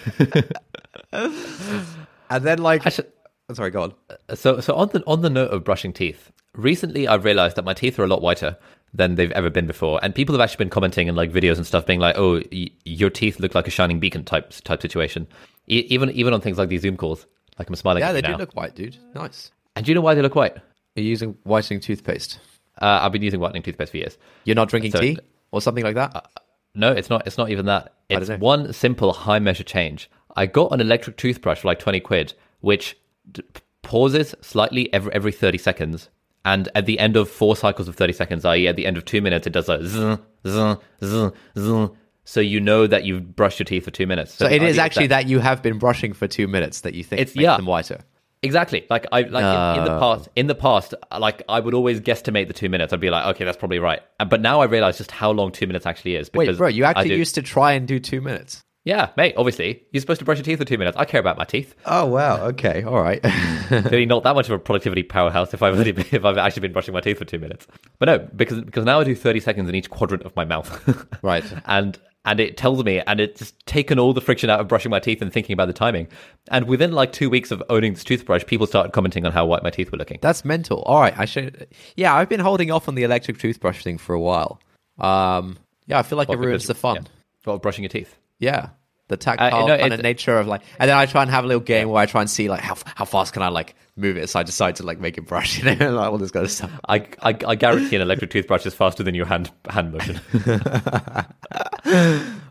and then like, I should- sorry, go on. So, so on the on the note of brushing teeth, recently I've realized that my teeth are a lot whiter than they've ever been before, and people have actually been commenting in like videos and stuff, being like, "Oh, y- your teeth look like a shining beacon" type type situation. E- even even on things like these Zoom calls, like I'm smiling. Yeah, they do now. look white, dude. Nice. And do you know why they look white? Are you using whitening toothpaste? Uh, I've been using whitening toothpaste for years. You're not drinking So- tea or something like that? No, it's not. It's not even that. It's one simple high measure change. I got an electric toothbrush for like twenty quid, which d- pauses slightly every every thirty seconds, and at the end of four cycles of thirty seconds, i.e., at the end of two minutes, it does a zzz, zzz, zzz, zzz. So you know that you've brushed your teeth for two minutes. so the it is actually that you have been brushing for two minutes that you think It's- makes yeah. them whiter. Exactly. Like I like in, in the past. In the past, like I would always guesstimate the two minutes. I'd be like, okay, that's probably right. Uh, But now I realize just how long two minutes actually is. Wait, bro, you actually used to try and do two minutes. Yeah, mate. Obviously, you're supposed to brush your teeth for two minutes. I care about my teeth. Oh wow, okay, all right. really not that much of a productivity powerhouse if I've been, if I've actually been brushing my teeth for two minutes. But no, because because now I do 30 seconds in each quadrant of my mouth. Right. and and it tells me, and it's taken all the friction out of brushing my teeth and thinking about the timing. And within like two weeks of owning this toothbrush, people started commenting on how white my teeth were looking. That's mental. All right, I should. Yeah, I've been holding off on the electric toothbrush thing for a while. Um, yeah, I feel like Well, it ruins because- the fun. yeah. Well, brushing your teeth. Yeah. The tactile no, kind of nature of like, and then I try and have a little game where I try and see like how how fast can I like move it, so I decide to like make it brush, you know, like all this kind of stuff. I, I, I guarantee an electric toothbrush is faster than your hand hand motion.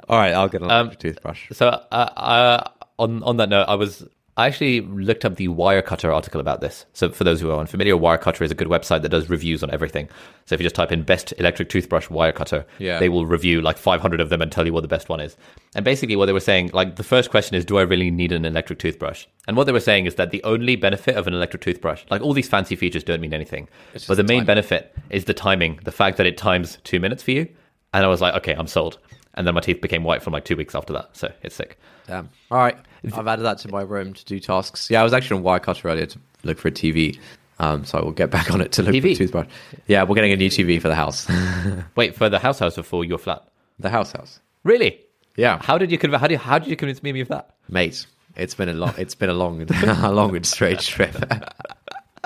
All right, I'll get an Um, electric toothbrush. So, uh, uh, on on that note, I was I actually looked up the Wirecutter article about this. So, for those who are unfamiliar, Wirecutter is a good website that does reviews on everything. So, if you just type in "best electric toothbrush Wirecutter," Yeah. they will review like 500 of them and tell you what the best one is. And basically, what they were saying, like the first question is, "Do I really need an electric toothbrush?" And what they were saying is that the only benefit of an electric toothbrush, like all these fancy features, don't mean anything. But the main timing. benefit is the timing, the fact that it times two minutes for you. And I was like, okay, I'm sold. And then my teeth became white from like two weeks after that. So it's sick. Damn. All right, I've added that to my Roam to do tasks. Yeah, I was actually on Wirecutter earlier to look for a TV. Um, so I will get back on it to look for a toothbrush. Yeah, we're getting a new TV for the house, Wait, for the house house or for your flat? the house house. Really? Yeah, How did you conv- how did you, how did you convince me of that? mate. It's been a long. It's been a long, a long and strange trip.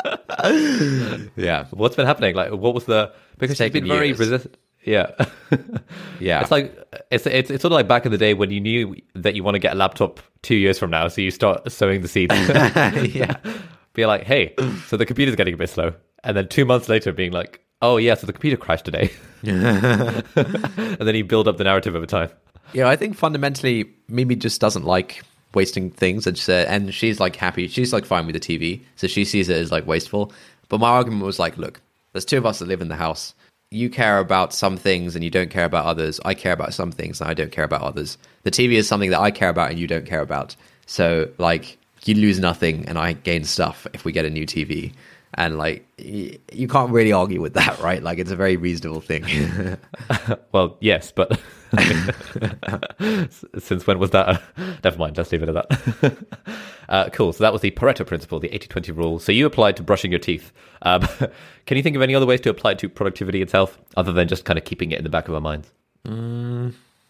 yeah, What's been happening? Like, what was the because It's you've been taken very years. Yeah, yeah. it's like it's, it's it's sort of like back in the day when you knew that you want to get a laptop two years from now, so you start sowing the seeds. yeah. Be like, hey, so the computer's getting a bit slow, and then two months later, being like, oh yeah, so the computer crashed today, and then you build up the narrative over time. Yeah, I think fundamentally Mimi just doesn't like wasting things, and she, and she's like happy. She's like fine with the TV, so she sees it as like wasteful. But my argument was like, look, there's two of us that live in the house. You care about some things and you don't care about others. I care about some things and I don't care about others. The TV is something that I care about and you don't care about. So like, you lose nothing and I gain stuff if we get a new TV. And like, you can't really argue with that, right? Like, it's a very reasonable thing. Well, yes, but since when was that? Never mind, let's leave it at that. uh, cool. So that was the Pareto principle, the 80 20 rule. So you applied to brushing your teeth. Um, can you think of any other ways to apply it to productivity itself other than just kind of keeping it in the back of our minds?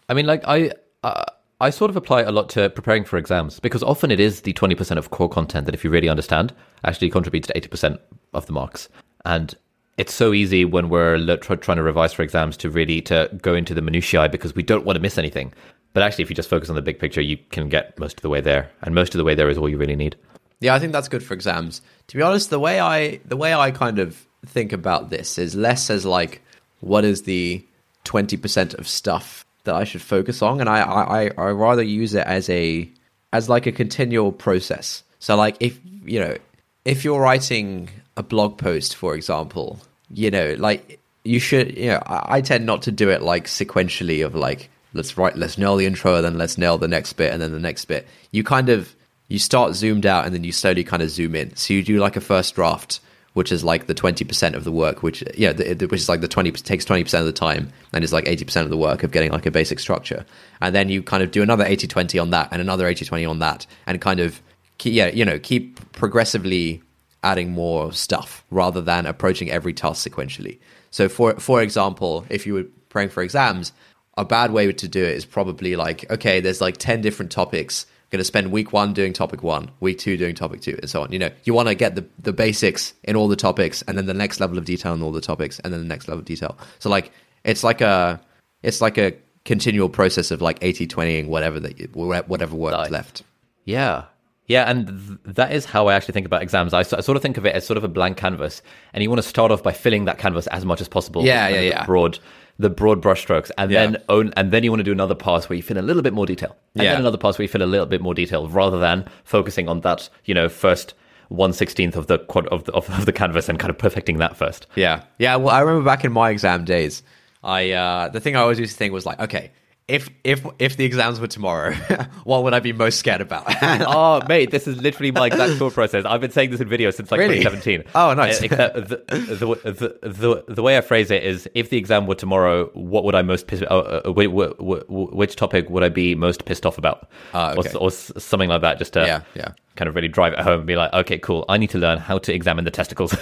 I mean, like, I. Uh, I sort of apply a lot to preparing for exams because often it is the 20% of core content that, if you really understand, actually contributes to 80% of the marks. And it's so easy when we're trying to revise for exams to really to go into the minutiae because we don't want to miss anything. But actually, if you just focus on the big picture, you can get most of the way there, and most of the way there is all you really need. Yeah, I think that's good for exams. To be honest, the way I the way I kind of think about this is less as like what is the twenty percent of stuff that I should focus on, and I, I I I rather use it as a as like a continual process. So like if you know if you're writing a blog post, for example, you know like you should you know I, I tend not to do it like sequentially of like let's write let's nail the intro and then let's nail the next bit and then the next bit. You kind of you start zoomed out and then you slowly kind of zoom in. So you do like a first draft, which is like the twenty percent of the work, which yeah, the, the- which is like the twenty takes twenty percent of the time and is like eighty percent of the work of getting like a basic structure. And then you kind of do another 80-20 on that and another 80-20 on that, and kind of yeah, you know, keep progressively adding more stuff rather than approaching every task sequentially. So for for example, if you were praying for exams, a bad way to do it is probably like, okay, there's like 10 different topics. I'm going to spend week one doing topic one, week two doing topic two, and so on. You know, you want to get the, the basics in all the topics and then the next level of detail in all the topics and then the next level of detail. So like, it's like a, it's like a continual process of like 80, 20ing whatever that, whatever work left. Yeah. Yeah, and th- that is how I actually think about exams. I, s- I sort of think of it as sort of a blank canvas, and you want to start off by filling that canvas as much as possible. Yeah, with yeah, the yeah. Broad, the broad brushstrokes, and Yeah. then own, and then you want to do another pass where you fill a little bit more detail, and Yeah. then another pass where you fill a little bit more detail, rather than focusing on that, you know, first one sixteenth of the quad of the of, of the canvas and kind of perfecting that first. Yeah, yeah. Well, I remember back in my exam days, I uh, the thing I always used to think was like, okay, if if if the exams were tomorrow, what would I be most scared about? oh, mate, this is literally my exact thought process. I've been saying this in videos since like Really? 2017. Oh, nice. Uh, Except the, the, the, the, the way I phrase it is if the exam were tomorrow, what would I most piss, uh, uh, whi- whi- whi- which topic would I be most pissed off about? Or, okay. s- or something like that, just to Yeah, yeah. kind of really drive it home and be like, okay, cool, I need to learn how to examine the testicles.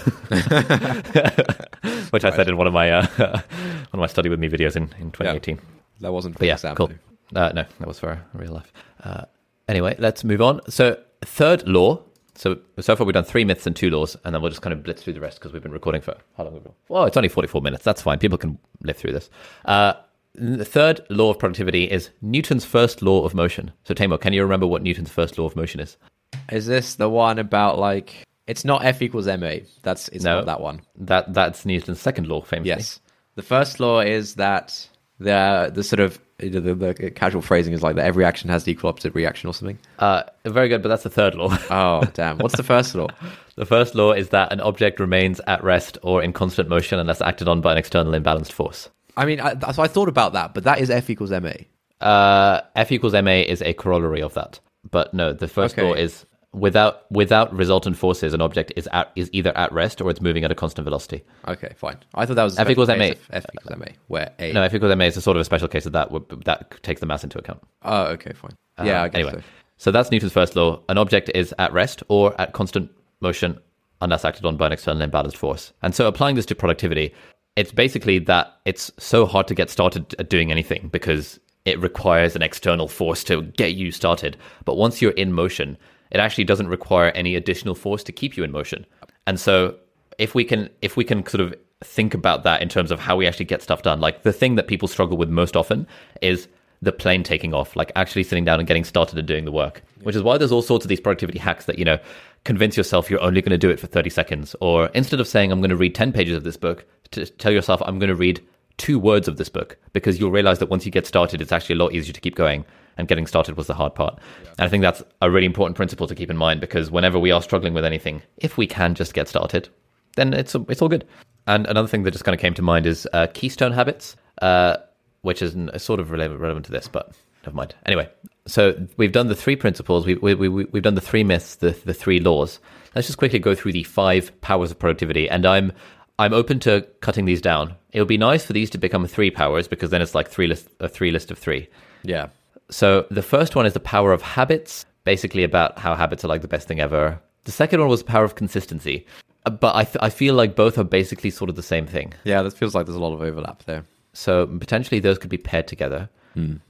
which I said in one of my uh, one of my study with me videos in, in 2018. That wasn't for But yeah, exam. cool. Uh, no, that was for real life. Uh, anyway, let's move on. So, third law. So, so far we've done three myths and two laws, and then we'll just kind of blitz through the rest because we've been recording for how long? Have we been? Well, it's only 44 minutes. That's fine. People can live through this. Uh, the third law of productivity is Newton's first law of motion. So, Taimur, can you remember what Newton's first law of motion is? Is this the one about like it's not F equals ma? That's it's No. not that one. That That's Newton's second law, famously. Yes, the first law is that the the sort of the, the, the casual phrasing is like that every action has the equal opposite reaction or something. Uh, very good, but that's the third law. Oh damn! What's the first law? The first law is that an object remains at rest or in constant motion unless acted on by an external imbalanced force. I mean, I, so I thought about that, but that is F equals ma. Uh, F equals ma is a corollary of that, but no, the first Okay. law is without without resultant forces, an object is at is either at rest or it's moving at a constant velocity. Okay, fine. I thought that was F equals ma. of F equals ma, where a. No, F equals ma is a sort of a special case of that that takes the mass into account. Oh, okay, fine. yeah, Uh, I guess anyway, so. so that's Newton's first law. An object is at rest or at constant motion unless acted on by an external imbalanced force. And so applying this to productivity, it's basically that it's so hard to get started at doing anything because it requires an external force to get you started. But once you're in motion, it actually doesn't require any additional force to keep you in motion. And so if we can if we can sort of think about that in terms of how we actually get stuff done, like the thing that people struggle with most often is the plane taking off, like actually sitting down and getting started and doing the work. Which is why there's all sorts of these productivity hacks that, you know, convince yourself you're only going to do it for 30 seconds. Or instead of saying, I'm going to read 10 pages of this book, to tell yourself, I'm going to read two words of this book because you'll realize that once you get started, it's actually a lot easier to keep going. And getting started was the hard part. And I think that's a really important principle to keep in mind because whenever we are struggling with anything, if we can just get started, then it's it's all good. And another thing that just kind of came to mind is uh, keystone habits, uh, which is sort of relevant, relevant to this, but never mind. Anyway, so we've done the three principles, we, we, we, we've done the three myths, the, the three laws. Let's just quickly go through the five powers of productivity. And I'm I'm open to cutting these down. It would be nice for these to become three powers because then it's like three list a three list of three. Yeah. So the first one is the power of habits, basically about how habits are like the best thing ever. The second one was the power of consistency, Uh, but I, th- I feel like both are basically sort of the same thing. Yeah, that feels like there's a lot of overlap there. So potentially those could be paired together.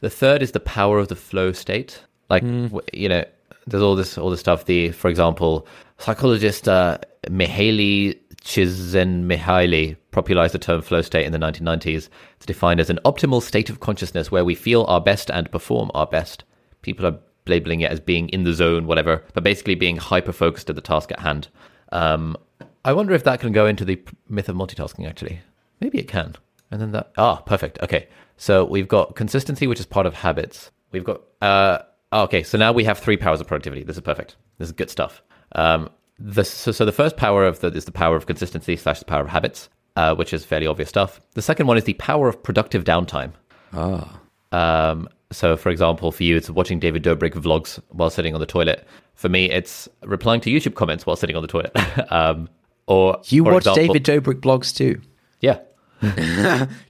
The third is the power of the flow state. Like w- you know, there's all this all this stuff. The for example, psychologist uh, Mihaly Csikszentmihalyi popularized the term flow state in the 1990s. It's defined as an optimal state of consciousness where we feel our best and perform our best. People are labeling it as being in the zone, whatever, but basically being hyper focused at the task at hand. Um, I wonder if that can go into the myth of multitasking. Actually, maybe it can. And then that ah, perfect. Okay, so we've got consistency, which is part of habits. We've got uh, oh, okay. So now we have three powers of productivity. This is perfect. This is good stuff. Um, the, so, so the first power of the is the power of consistency slash the power of habits, uh, which is fairly obvious stuff. The second one is the power of productive downtime. Ah. Um, so, for example, for you, it's watching David Dobrik vlogs while sitting on the toilet. For me, it's replying to YouTube comments while sitting on the toilet. um, or You watch example- David Dobrik blogs too. Yeah,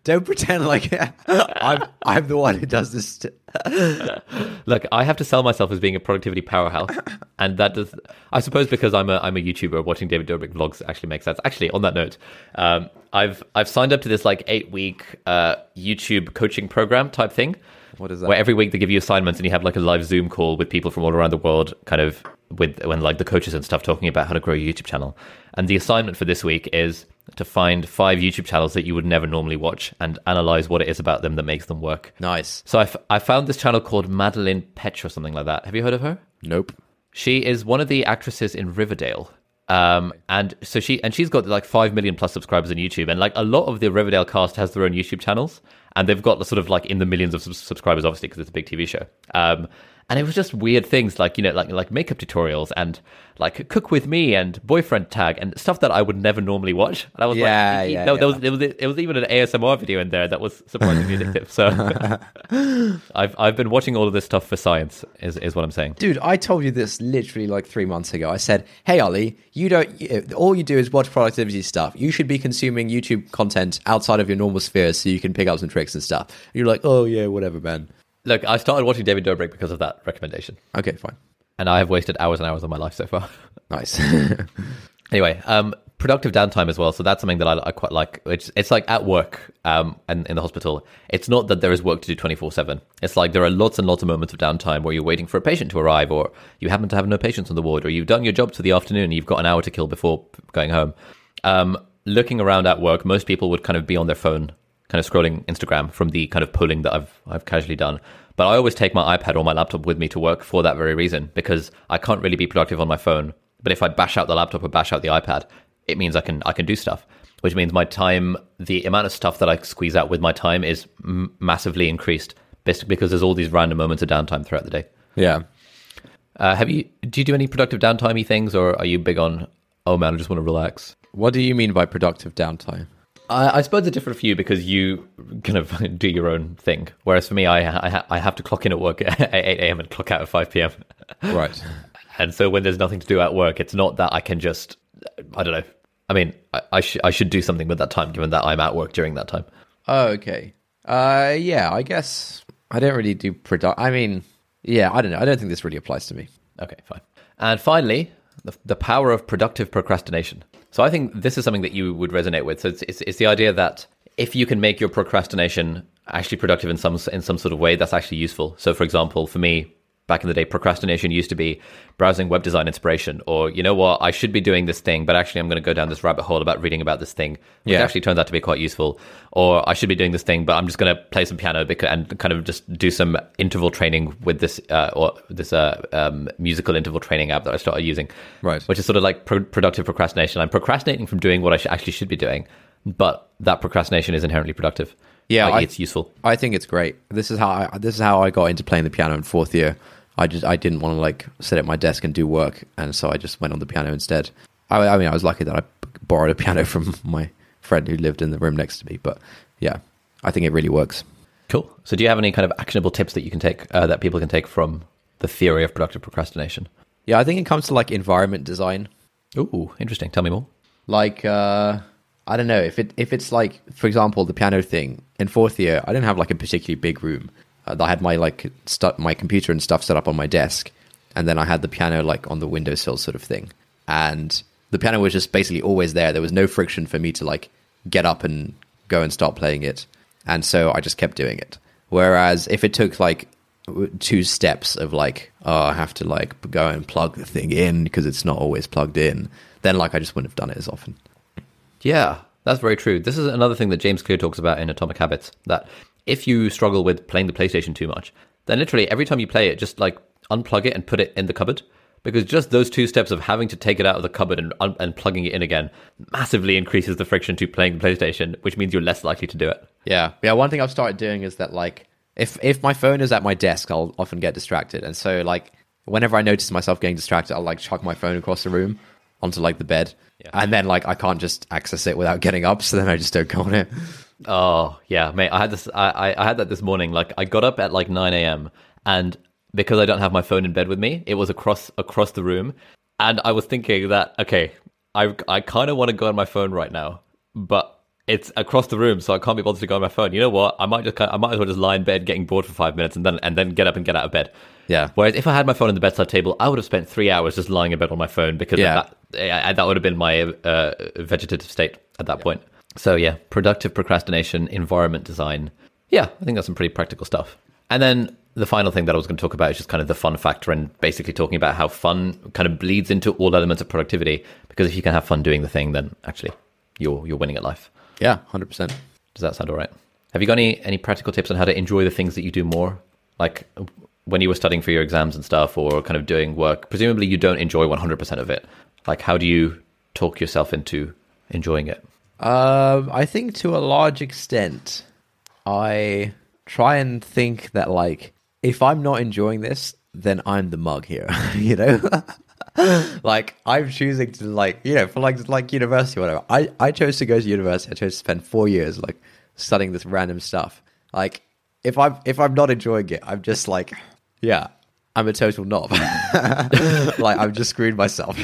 Don't pretend like I'm I'm the one who does this. T- Look, I have to sell myself as being a productivity powerhouse, and that does. I suppose because I'm a I'm a YouTuber, watching David Dobrik vlogs actually makes sense. Actually, on that note, um, I've I've signed up to this like eight week uh, YouTube coaching program type thing. What is that? Where every week they give you assignments, and you have like a live Zoom call with people from all around the world, kind of with when like the coaches and stuff talking about how to grow your YouTube channel. And the assignment for this week is to find five YouTube channels that you would never normally watch and analyze what it is about them that makes them work. nice. So I, f- I found this channel called Madelaine Petsch or something like that. Have you heard of her? Nope. She is one of the actresses in Riverdale. Um, and so she and she's got like five million plus subscribers on YouTube, and like a lot of the Riverdale cast has their own YouTube channels, and they've got the sort of like in the millions of subscribers, obviously because it's a big TV show. Um, and it was just weird things like you know like like makeup tutorials and like cook with me and boyfriend tag and stuff that I would never normally watch. And I was Yeah, like, yeah, no, there was it was it was even an ASMR video in there that was surprisingly addictive. So I've I've been watching all of this stuff for science. Is is what I'm saying. Dude, I told you this literally like three months ago. I said, "Hey, Ollie, you don't. you- uh, All you do is watch productivity stuff. You should be consuming YouTube content outside of your normal sphere, so you can pick up some tricks and stuff." And you're like, "Oh yeah, whatever, man." Look, I started watching David Dobrik because of that recommendation, Okay, fine, and I have wasted hours and hours of my life so far. nice. Anyway, um, productive downtime as well. So that's something that I, I quite like. It's it's like at work, um, and in the hospital. It's not that there is work to do twenty four seven. It's like there are lots and lots of moments of downtime where you're waiting for a patient to arrive, or you happen to have no patients on the ward, or you've done your job for the afternoon. and You've got an hour to kill before going home. Um, looking around at work, most people would kind of be on their phone, kind of scrolling Instagram from the kind of polling that I've I've casually done. But I always take my iPad or my laptop with me to work for that very reason because I can't really be productive on my phone. But if I bash out the laptop or bash out the iPad, it means I can I can do stuff. Which means my time, the amount of stuff that I squeeze out with my time is m- massively increased, because there's all these random moments of downtime throughout the day. yeah. Uh, have you? Do you do any productive downtimey things, or are you big on? Oh man, I just want to relax. What do you mean by productive downtime? I, I suppose it's different for you because you kind of do your own thing, whereas for me, I I, ha- I have to clock in at work at eight a.m. and clock out at five p.m. Right. And so when there's nothing to do at work, it's not that I can just I don't know. I mean, I I, sh- I should do something with that time, given that I'm at work during that time. Oh, okay. Uh, yeah. I guess I don't really do product. I mean, yeah. I don't know. I don't think this really applies to me. Okay, fine. And finally, the, the power of productive procrastination. So I think this is something that you would resonate with. So it's, it's, it's the idea that if you can make your procrastination actually productive in some in some sort of way, that's actually useful. So, for example, for me, back in the day, procrastination used to be browsing web design inspiration, or you know what, I should be doing this thing, but actually I'm going to go down this rabbit hole about reading about this thing, which Yeah. actually turns out to be quite useful. Or I should be doing this thing, but I'm just going to play some piano because, and kind of just do some interval training with this uh, or this uh, um, musical interval training app that I started using, Right. Which is sort of like pro- productive procrastination. I'm procrastinating from doing what I sh- actually should be doing, but that procrastination is inherently productive. Yeah, i.e. I- it's useful. I think it's great. This is how I, this is how I got into playing the piano in fourth year. I just I didn't want to like sit at my desk and do work, and so I just went on the piano instead. I, I mean, I was lucky that I borrowed a piano from my friend who lived in the room next to me. But yeah, I think it really works. Cool. So, do you have any kind of actionable tips that you can take uh, that people can take from the theory of productive procrastination? Yeah, I think it comes to like environment design. Ooh, interesting. Tell me more. Like uh, I don't know if it if it's like for example the piano thing in fourth year. I didn't have like a particularly big room. Uh, I had my like my computer and stuff set up on my desk, and then I had the piano like on the windowsill sort of thing. And the piano was just basically always there. There was no friction for me to like get up and go and start playing it. And so I just kept doing it. Whereas if it took like two steps of like, oh, I have to like go and plug the thing in because it's not always plugged in, then like I just wouldn't have done it as often. Yeah, that's very true. This is another thing that James Clear talks about in Atomic Habits that if you struggle with playing the PlayStation too much, then literally every time you play it, just like unplug it and put it in the cupboard. Because just those two steps of having to take it out of the cupboard and, un- and plugging it in again massively increases the friction to playing the PlayStation, which means you're less likely to do it. Yeah, yeah. One thing I've started doing is that like if if my phone is at my desk, I'll often get distracted, and so like whenever I notice myself getting distracted, I'll like chuck my phone across the room onto like the bed, Yeah. and then like I can't just access it without getting up, so then I just don't go on it. Oh yeah, mate. I had this. I, I had that this morning. Like I got up at like nine a.m. and because I don't have my phone in bed with me, it was across across the room, and I was thinking that okay, I I kind of want to go on my phone right now, but it's across the room, so I can't be bothered to go on my phone. You know what? I might just I might as well just lie in bed, getting bored for five minutes, and then and then get up and get out of bed. Yeah. Whereas if I had my phone on the bedside table, I would have spent three hours just lying in bed on my phone because Yeah. that that would have been my uh, vegetative state at that point. So yeah, productive procrastination, environment design. Yeah, I think that's some pretty practical stuff. And then the final thing that I was going to talk about is just kind of the fun factor and basically talking about how fun kind of bleeds into all elements of productivity. Because if you can have fun doing the thing, then actually you're you're winning at life. Yeah, hundred percent. Does that sound all right? Have you got any any practical tips on how to enjoy the things that you do more? Like when you were studying for your exams and stuff, or kind of doing work, presumably you don't enjoy 100% of it. Like, how do you talk yourself into enjoying it? Um, I think to a large extent, I try and think that like if I'm not enjoying this, then I'm the mug here. you know, like I'm choosing to like you know for like like university whatever. I I chose to go to university. I chose to spend four years like studying this random stuff. Like if I'm if I'm not enjoying it, I'm just like yeah. I'm a total knob. like I'm just screwed myself.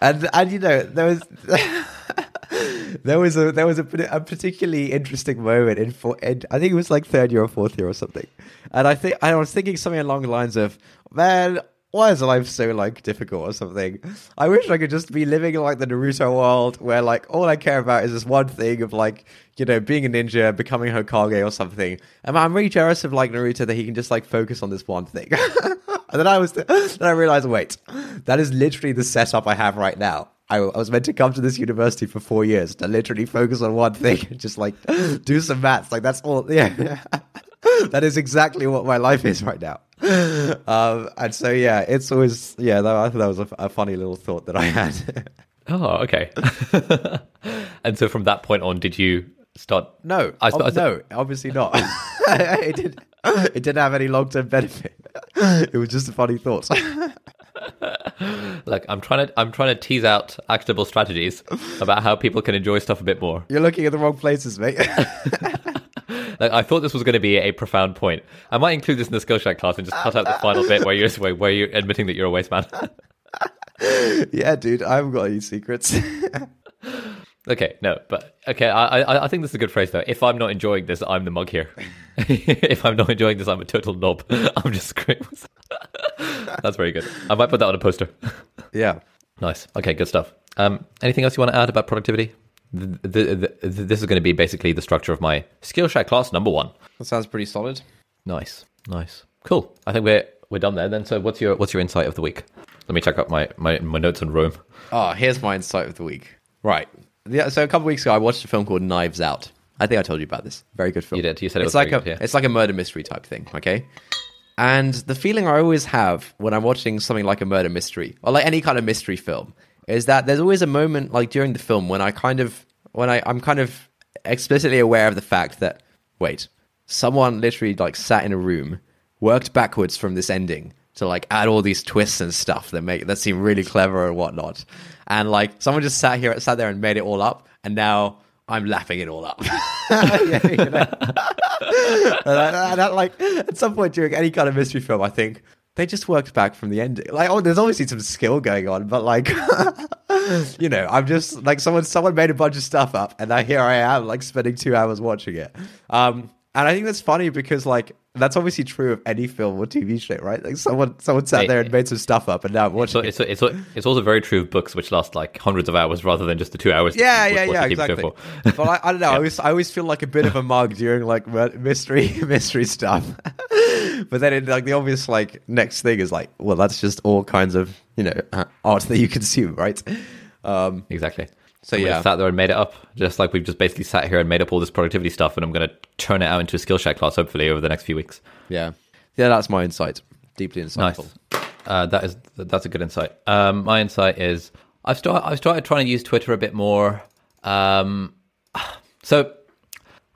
And and you know there was there was a there was a, a particularly interesting moment in, for, in I think it was like third year or fourth year or something, and I think I was thinking something along the lines of man. Why is life so like difficult or something? I wish I could just be living in like the Naruto world where like all I care about is this one thing of like you know being a ninja, becoming Hokage or something. And I'm really jealous of like Naruto that he can just like focus on this one thing. and then I was then I realized, wait, that is literally the setup I have right now. I, I was meant to come to this university for four years to literally focus on one thing and just like do some maths. Like that's all. Yeah, that is exactly what my life is right now. Um, and so yeah, it's always yeah. That, I thought that was a, a funny little thought that I had. Oh, okay. and so from that point on, did you start? no, I, ob- I, no, obviously not. it didn't. It didn't have any long term benefit. It was just a funny thought. Like I'm trying to, I'm trying to tease out actionable strategies about how people can enjoy stuff a bit more. You're looking at the wrong places, mate. Like I thought this was going to be a profound point. I might include this in the Skillshare class and just cut out the final bit where you're where you're admitting that you're a waste man. yeah, dude, I haven't got any secrets. Okay, no, but okay, I, I I think this is a good phrase though. If I'm not enjoying this, I'm the mug here. if I'm not enjoying this, I'm a total knob. I'm just screaming. That's very good. I might put that on a poster. yeah. Nice. Okay, good stuff. Um, anything else you want to add about productivity? The, the, the, this is going to be basically the structure of my Skillshare class number one. That sounds pretty solid. Nice, nice, cool. I think we're we're done there. Then, so what's your what's your insight of the week? Let me check out my my, my notes on Roam. Oh, here's my insight of the week. Right. Yeah, so a couple weeks ago, I watched a film called Knives Out. I think I told you about this. Very good film. You did. You said it it's was like very a good, yeah. it's like a murder mystery type thing. Okay. And the feeling I always have when I'm watching something like a murder mystery or like any kind of mystery film is that there's always a moment like during the film when I kind of when I I'm kind of explicitly aware of the fact that wait, someone literally like sat in a room, worked backwards from this ending to like add all these twists and stuff that make that seem really clever and whatnot. And like someone just sat here sat there and made it all up and now I'm laughing it all up. Yeah, you know? and I, and I, like at some point during any kind of mystery film, I think they just worked back from the ending. Like, oh, there's obviously some skill going on, but like, you know, I'm just like someone. Someone made a bunch of stuff up, and now here I am, like spending two hours watching it. Um, and I think that's funny because like that's obviously true of any film or TV show, right? Like someone someone sat there and made some stuff up, and now I'm watching. it's it's it's also very true of books which last like hundreds of hours rather than just the two hours. Yeah, yeah, yeah, the TV show exactly. but I, I don't know. I always, I always feel like a bit of a mug during like mystery, mystery stuff. but then, it, like the obvious like next thing is like, well, that's just all kinds of you know uh, art that you consume, right? Um, Exactly. So, yeah. sat there and made it up, just like we've just basically sat here and made up all this productivity stuff, and I'm going to turn it out into a Skillshare class hopefully over the next few weeks. yeah, yeah, that's my insight. Deeply insightful. Nice. Uh, that is that's a good insight. Um, my insight is I've started I've started trying to use Twitter a bit more. Um, so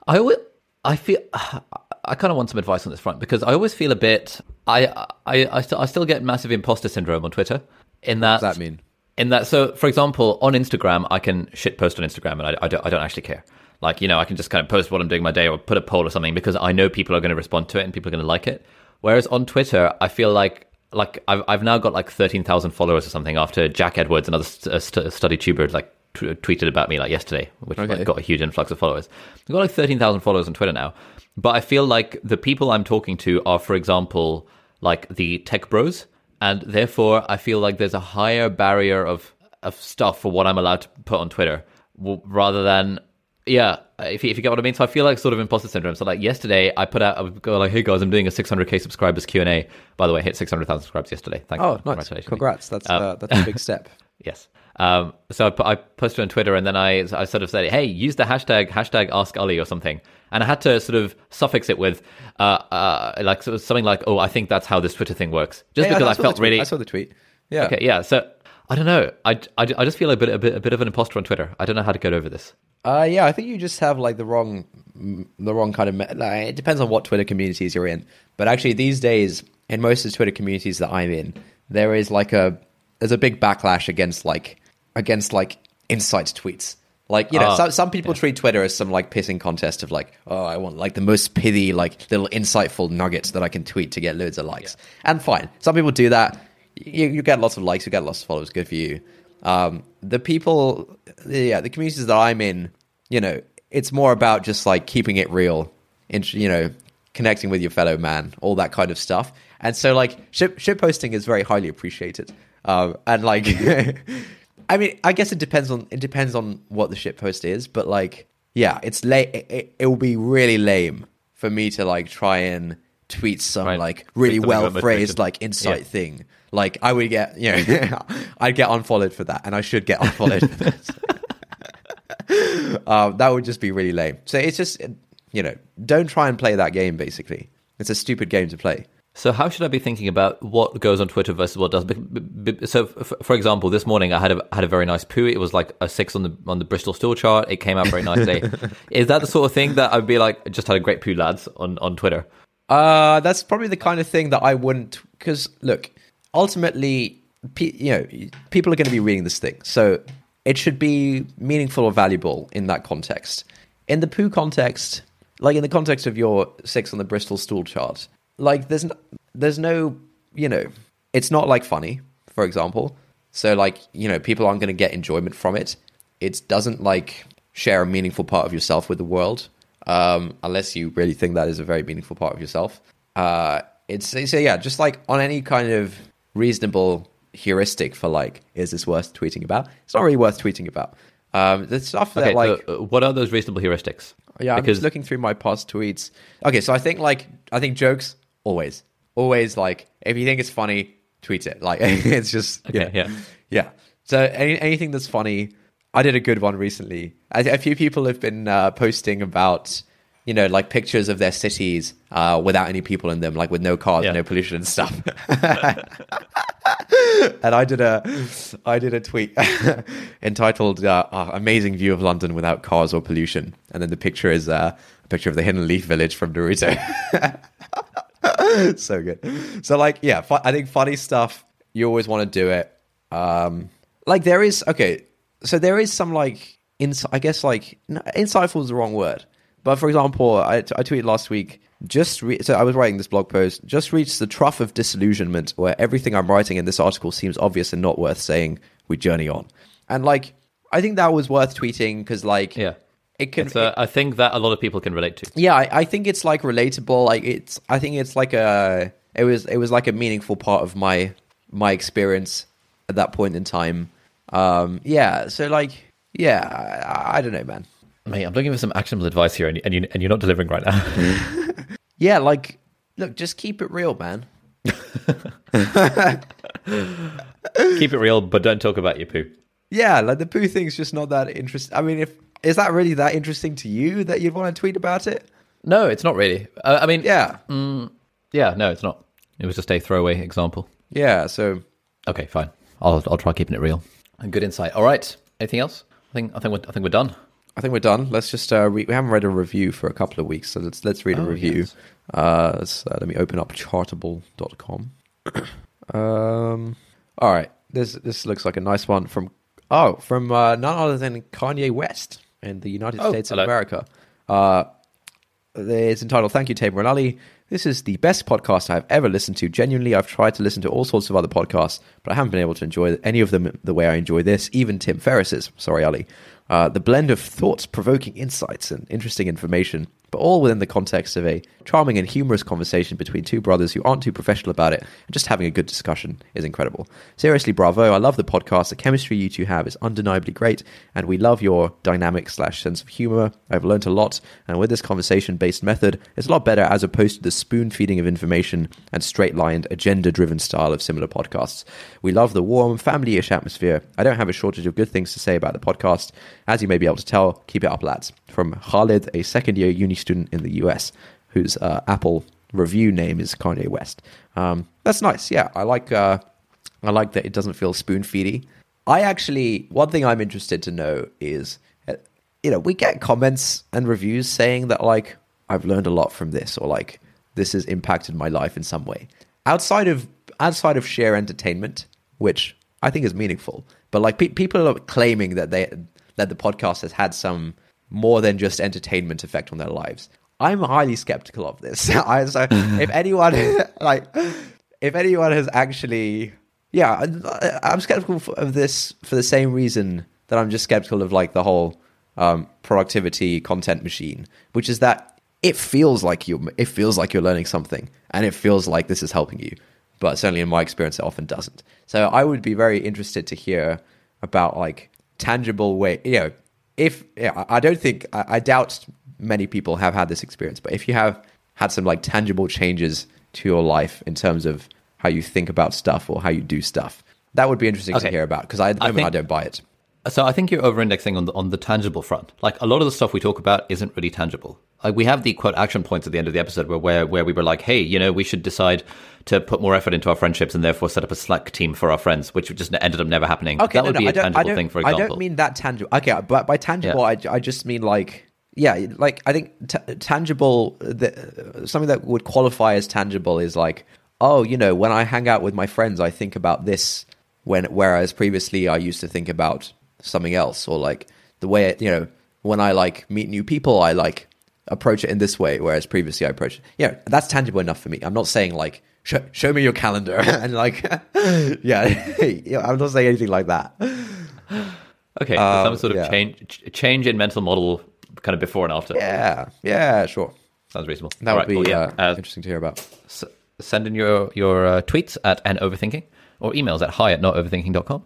I always, I feel I kind of want some advice on this front because I always feel a bit I I I, st- I still get massive imposter syndrome on Twitter. In that, What does that mean? In that so for example on instagram i can shit post on instagram and I, I, don't, I don't actually care. Like you know i can just kind of post what i'm doing my day or put a poll or something because i know people are going to respond to it and people are going to like it. Whereas on twitter i feel like like i've, I've now got like 13000 followers or something after jack edwards another st- uh, st- study tuber like t- tweeted about me like yesterday which Okay. like, got a huge influx of followers. I've got like 13000 followers on twitter now but i feel like the people i'm talking to are for example like the tech bros and therefore I feel like there's a higher barrier of of stuff for what I'm allowed to put on Twitter, w- rather than yeah. If you, if you get what I mean, so I feel like sort of imposter syndrome. So like yesterday, I put out I would go like, hey guys, I'm doing a 600k subscribers Q and A. By the way, I hit 600,000 subscribers yesterday. Thank Oh, you. nice! Congratulations. Congrats. That's Um, uh, that's a big step. Yes. Um, so I, I posted on Twitter and then I, I sort of said, hey, use the hashtag, hashtag ask Ali or something. And I had to sort of suffix it with, uh, uh, like sort of something like, oh, I think that's how this Twitter thing works. Just Yeah, because I, the felt really, I saw the tweet. Yeah. okay, yeah. So I don't know. I, I, I just feel a bit, a bit, a bit of an imposter on Twitter. I don't know how to get over this. Uh, yeah, I think you just have like the wrong, the wrong kind of. me- Like, it depends on what Twitter communities you're in, but actually these days, in most of the Twitter communities that I'm in, there is like a there's a big backlash against like against like insight tweets. Like you know, Ah, some some people treat Twitter as some like pissing contest of like, oh, I want like the most pithy, like little insightful nuggets that I can tweet to get loads of likes. And fine, some people do that. You, you get lots of likes, you get lots of followers. Good for you. Um, the people, yeah, the communities that I'm in, you know, it's more about just like keeping it real, int- you know, connecting with your fellow man, all that kind of stuff. And so, like, ship, ship posting is very highly appreciated. Um, and like, I mean, I guess it depends on it depends on what the ship post is, but like, yeah, it's late. It, it, it will be really lame for me to like try and tweet some Right. like really well phrased like insight Yeah. thing. Like I would get, you know, I'd get unfollowed for that, and I should get unfollowed for um, that would just be really lame. So it's just, you know, don't try and play that game. Basically, it's a stupid game to play. So how should I be thinking about what goes on Twitter versus what does? So, for example, this morning I had a had a very nice poo. It was like a six on the on the Bristol stool chart. It came out very nicely. Is that the sort of thing that I'd be like, just had a great poo, lads, on on Twitter? Uh, that's probably the kind of thing that I wouldn't. Because look, ultimately, you know, people are going to be reading this thing, so it should be meaningful or valuable in that context. In the poo context, like in the context of your six on the Bristol stool chart, like there's no, there's no, you know, it's not like funny, for example. So like you know, people aren't going to get enjoyment from it. It doesn't like share a meaningful part of yourself with the world um, unless you really think that is a very meaningful part of yourself. Uh, it's so yeah, just like on any kind of reasonable heuristic for like, is this worth tweeting about? It's not really worth tweeting about. Um, the stuff that Okay, like, uh, what are those reasonable heuristics? yeah, I'm because just looking through my past tweets. Okay, so I think like I think jokes always, always like if you think it's funny, tweet it. Like it's just you Okay, know. yeah. yeah. So any, anything that's funny, I did a good one recently. A, a few people have been uh, posting about you know like pictures of their cities uh, without any people in them, like with no cars, Yeah. no pollution and stuff. and I did a I did a tweet entitled uh, "Amazing View of London Without Cars or Pollution," and then the picture is uh, a picture of the Hidden Leaf Village from Naruto. so good. So like, yeah, fu- I think funny stuff. You always want to do it. Um, like there is okay. So there is some like ins- I guess like no, insightful is the wrong word. But for example, I, I tweeted last week. Just re- so I was writing this blog post. Just reached the trough of disillusionment, where everything I'm writing in this article seems obvious and not worth saying. We journey on, and like I think that was worth tweeting because like Yeah. It can a, I think that a lot of people can relate to. yeah I, I think it's like relatable like it's i think it's like a it was it was like a meaningful part of my my experience at that point in time um yeah so like yeah i, I don't know man Mate, I'm looking for some actionable advice here, and, you- and, you, and you're not delivering right now. yeah like look just keep it real man Keep it real, but don't talk about your poo. yeah like the poo thing's just not that interesting i mean if is that really that interesting to you that you'd want to tweet about it No, it's not really. Uh, I mean, yeah yeah, no, it's not. It was just a throwaway example. yeah so Okay, fine. I'll I'll try keeping it real. And good insight. All right. Anything else? I think I think we're, I think we're done. I think we're done. Let's just uh, re- we haven't read a review for a couple of weeks, so let's let's read a Oh, review. yes. Uh, uh, let me open up chartable.com. um, all right, this this looks like a nice one from oh from uh, none other than Kanye West in the United Oh, States hello. of America. Uh, it's entitled "Thank You, Taimur and Ali." This is the best podcast I have ever listened to. Genuinely, I've tried to listen to all sorts of other podcasts, but I haven't been able to enjoy any of them the way I enjoy this. Even Tim Ferriss's. Sorry, Ali. Uh, the blend of thoughts-provoking insights and interesting information, but all within the context of a charming and humorous conversation between two brothers who aren't too professional about it and just having a good discussion is incredible. Seriously, bravo! I love the podcast. The chemistry you two have is undeniably great, and we love your dynamic slash sense of humor. I've learned a lot, and with this conversation-based method, it's a lot better as opposed to the spoon feeding of information and straight-lined, agenda-driven style of similar podcasts. We love the warm, family ish atmosphere. I don't have a shortage of good things to say about the podcast. As you may be able to tell, keep it up, lads. From Khalid, a second year uni student in the US, whose uh, Apple review name is Kanye West. Um, that's nice. Yeah, I like. Uh, I like that it doesn't feel spoon feedy. I actually, one thing I'm interested to know is, uh, you know, we get comments and reviews saying that like I've learned a lot from this, or like this has impacted my life in some way. Outside of outside of sheer entertainment, which I think is meaningful, but like pe- people are claiming that they that the podcast has had some more than just entertainment effect on their lives. I'm highly skeptical of this. I, so if anyone like if anyone has actually yeah, I'm skeptical of this for the same reason that I'm just skeptical of like the whole um, productivity content machine, which is that it feels like you it feels like you're learning something, and it feels like this is helping you. But certainly in my experience, it often doesn't. So I would be very interested to hear about like tangible way. You know, if yeah, I don't think I, I doubt many people have had this experience, but if you have had some like tangible changes to your life in terms of how you think about stuff or how you do stuff. That would be interesting okay. to hear about because I, I, think, I don't buy it. So I think you're over-indexing on the on the tangible front. Like a lot of the stuff we talk about isn't really tangible. Like we have the quote action points at the end of the episode where where, where we were like, hey, you know, we should decide to put more effort into our friendships and therefore set up a Slack team for our friends, which just ended up never happening. Okay, that no, would no, be a tangible thing, for example. I don't mean that tangible. Okay, uh, but by tangible, yeah. I, I just mean like yeah, like I think t- tangible, the, something that would qualify as tangible is like oh, you know, when I hang out with my friends, I think about this. When whereas previously I used to think about something else, or like the way it, you know, when I like meet new people, I like approach it in this way, whereas previously I approached, it. yeah, that's tangible enough for me. I'm not saying like show, show me your calendar and like, yeah, I'm not saying anything like that. Okay, um, some sort of yeah. change change in mental model, kind of before and after. Yeah, yeah, sure. Sounds reasonable. That All would right, be well, yeah. uh, interesting to hear about. So, send in your, your uh, tweets at and overthinking or emails at hi at notoverthinking.com.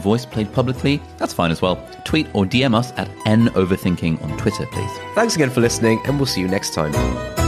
your voice played publicly, that's fine as well. Tweet or DM us at noverthinking on Twitter, please. Thanks again for listening, and we'll see you next time.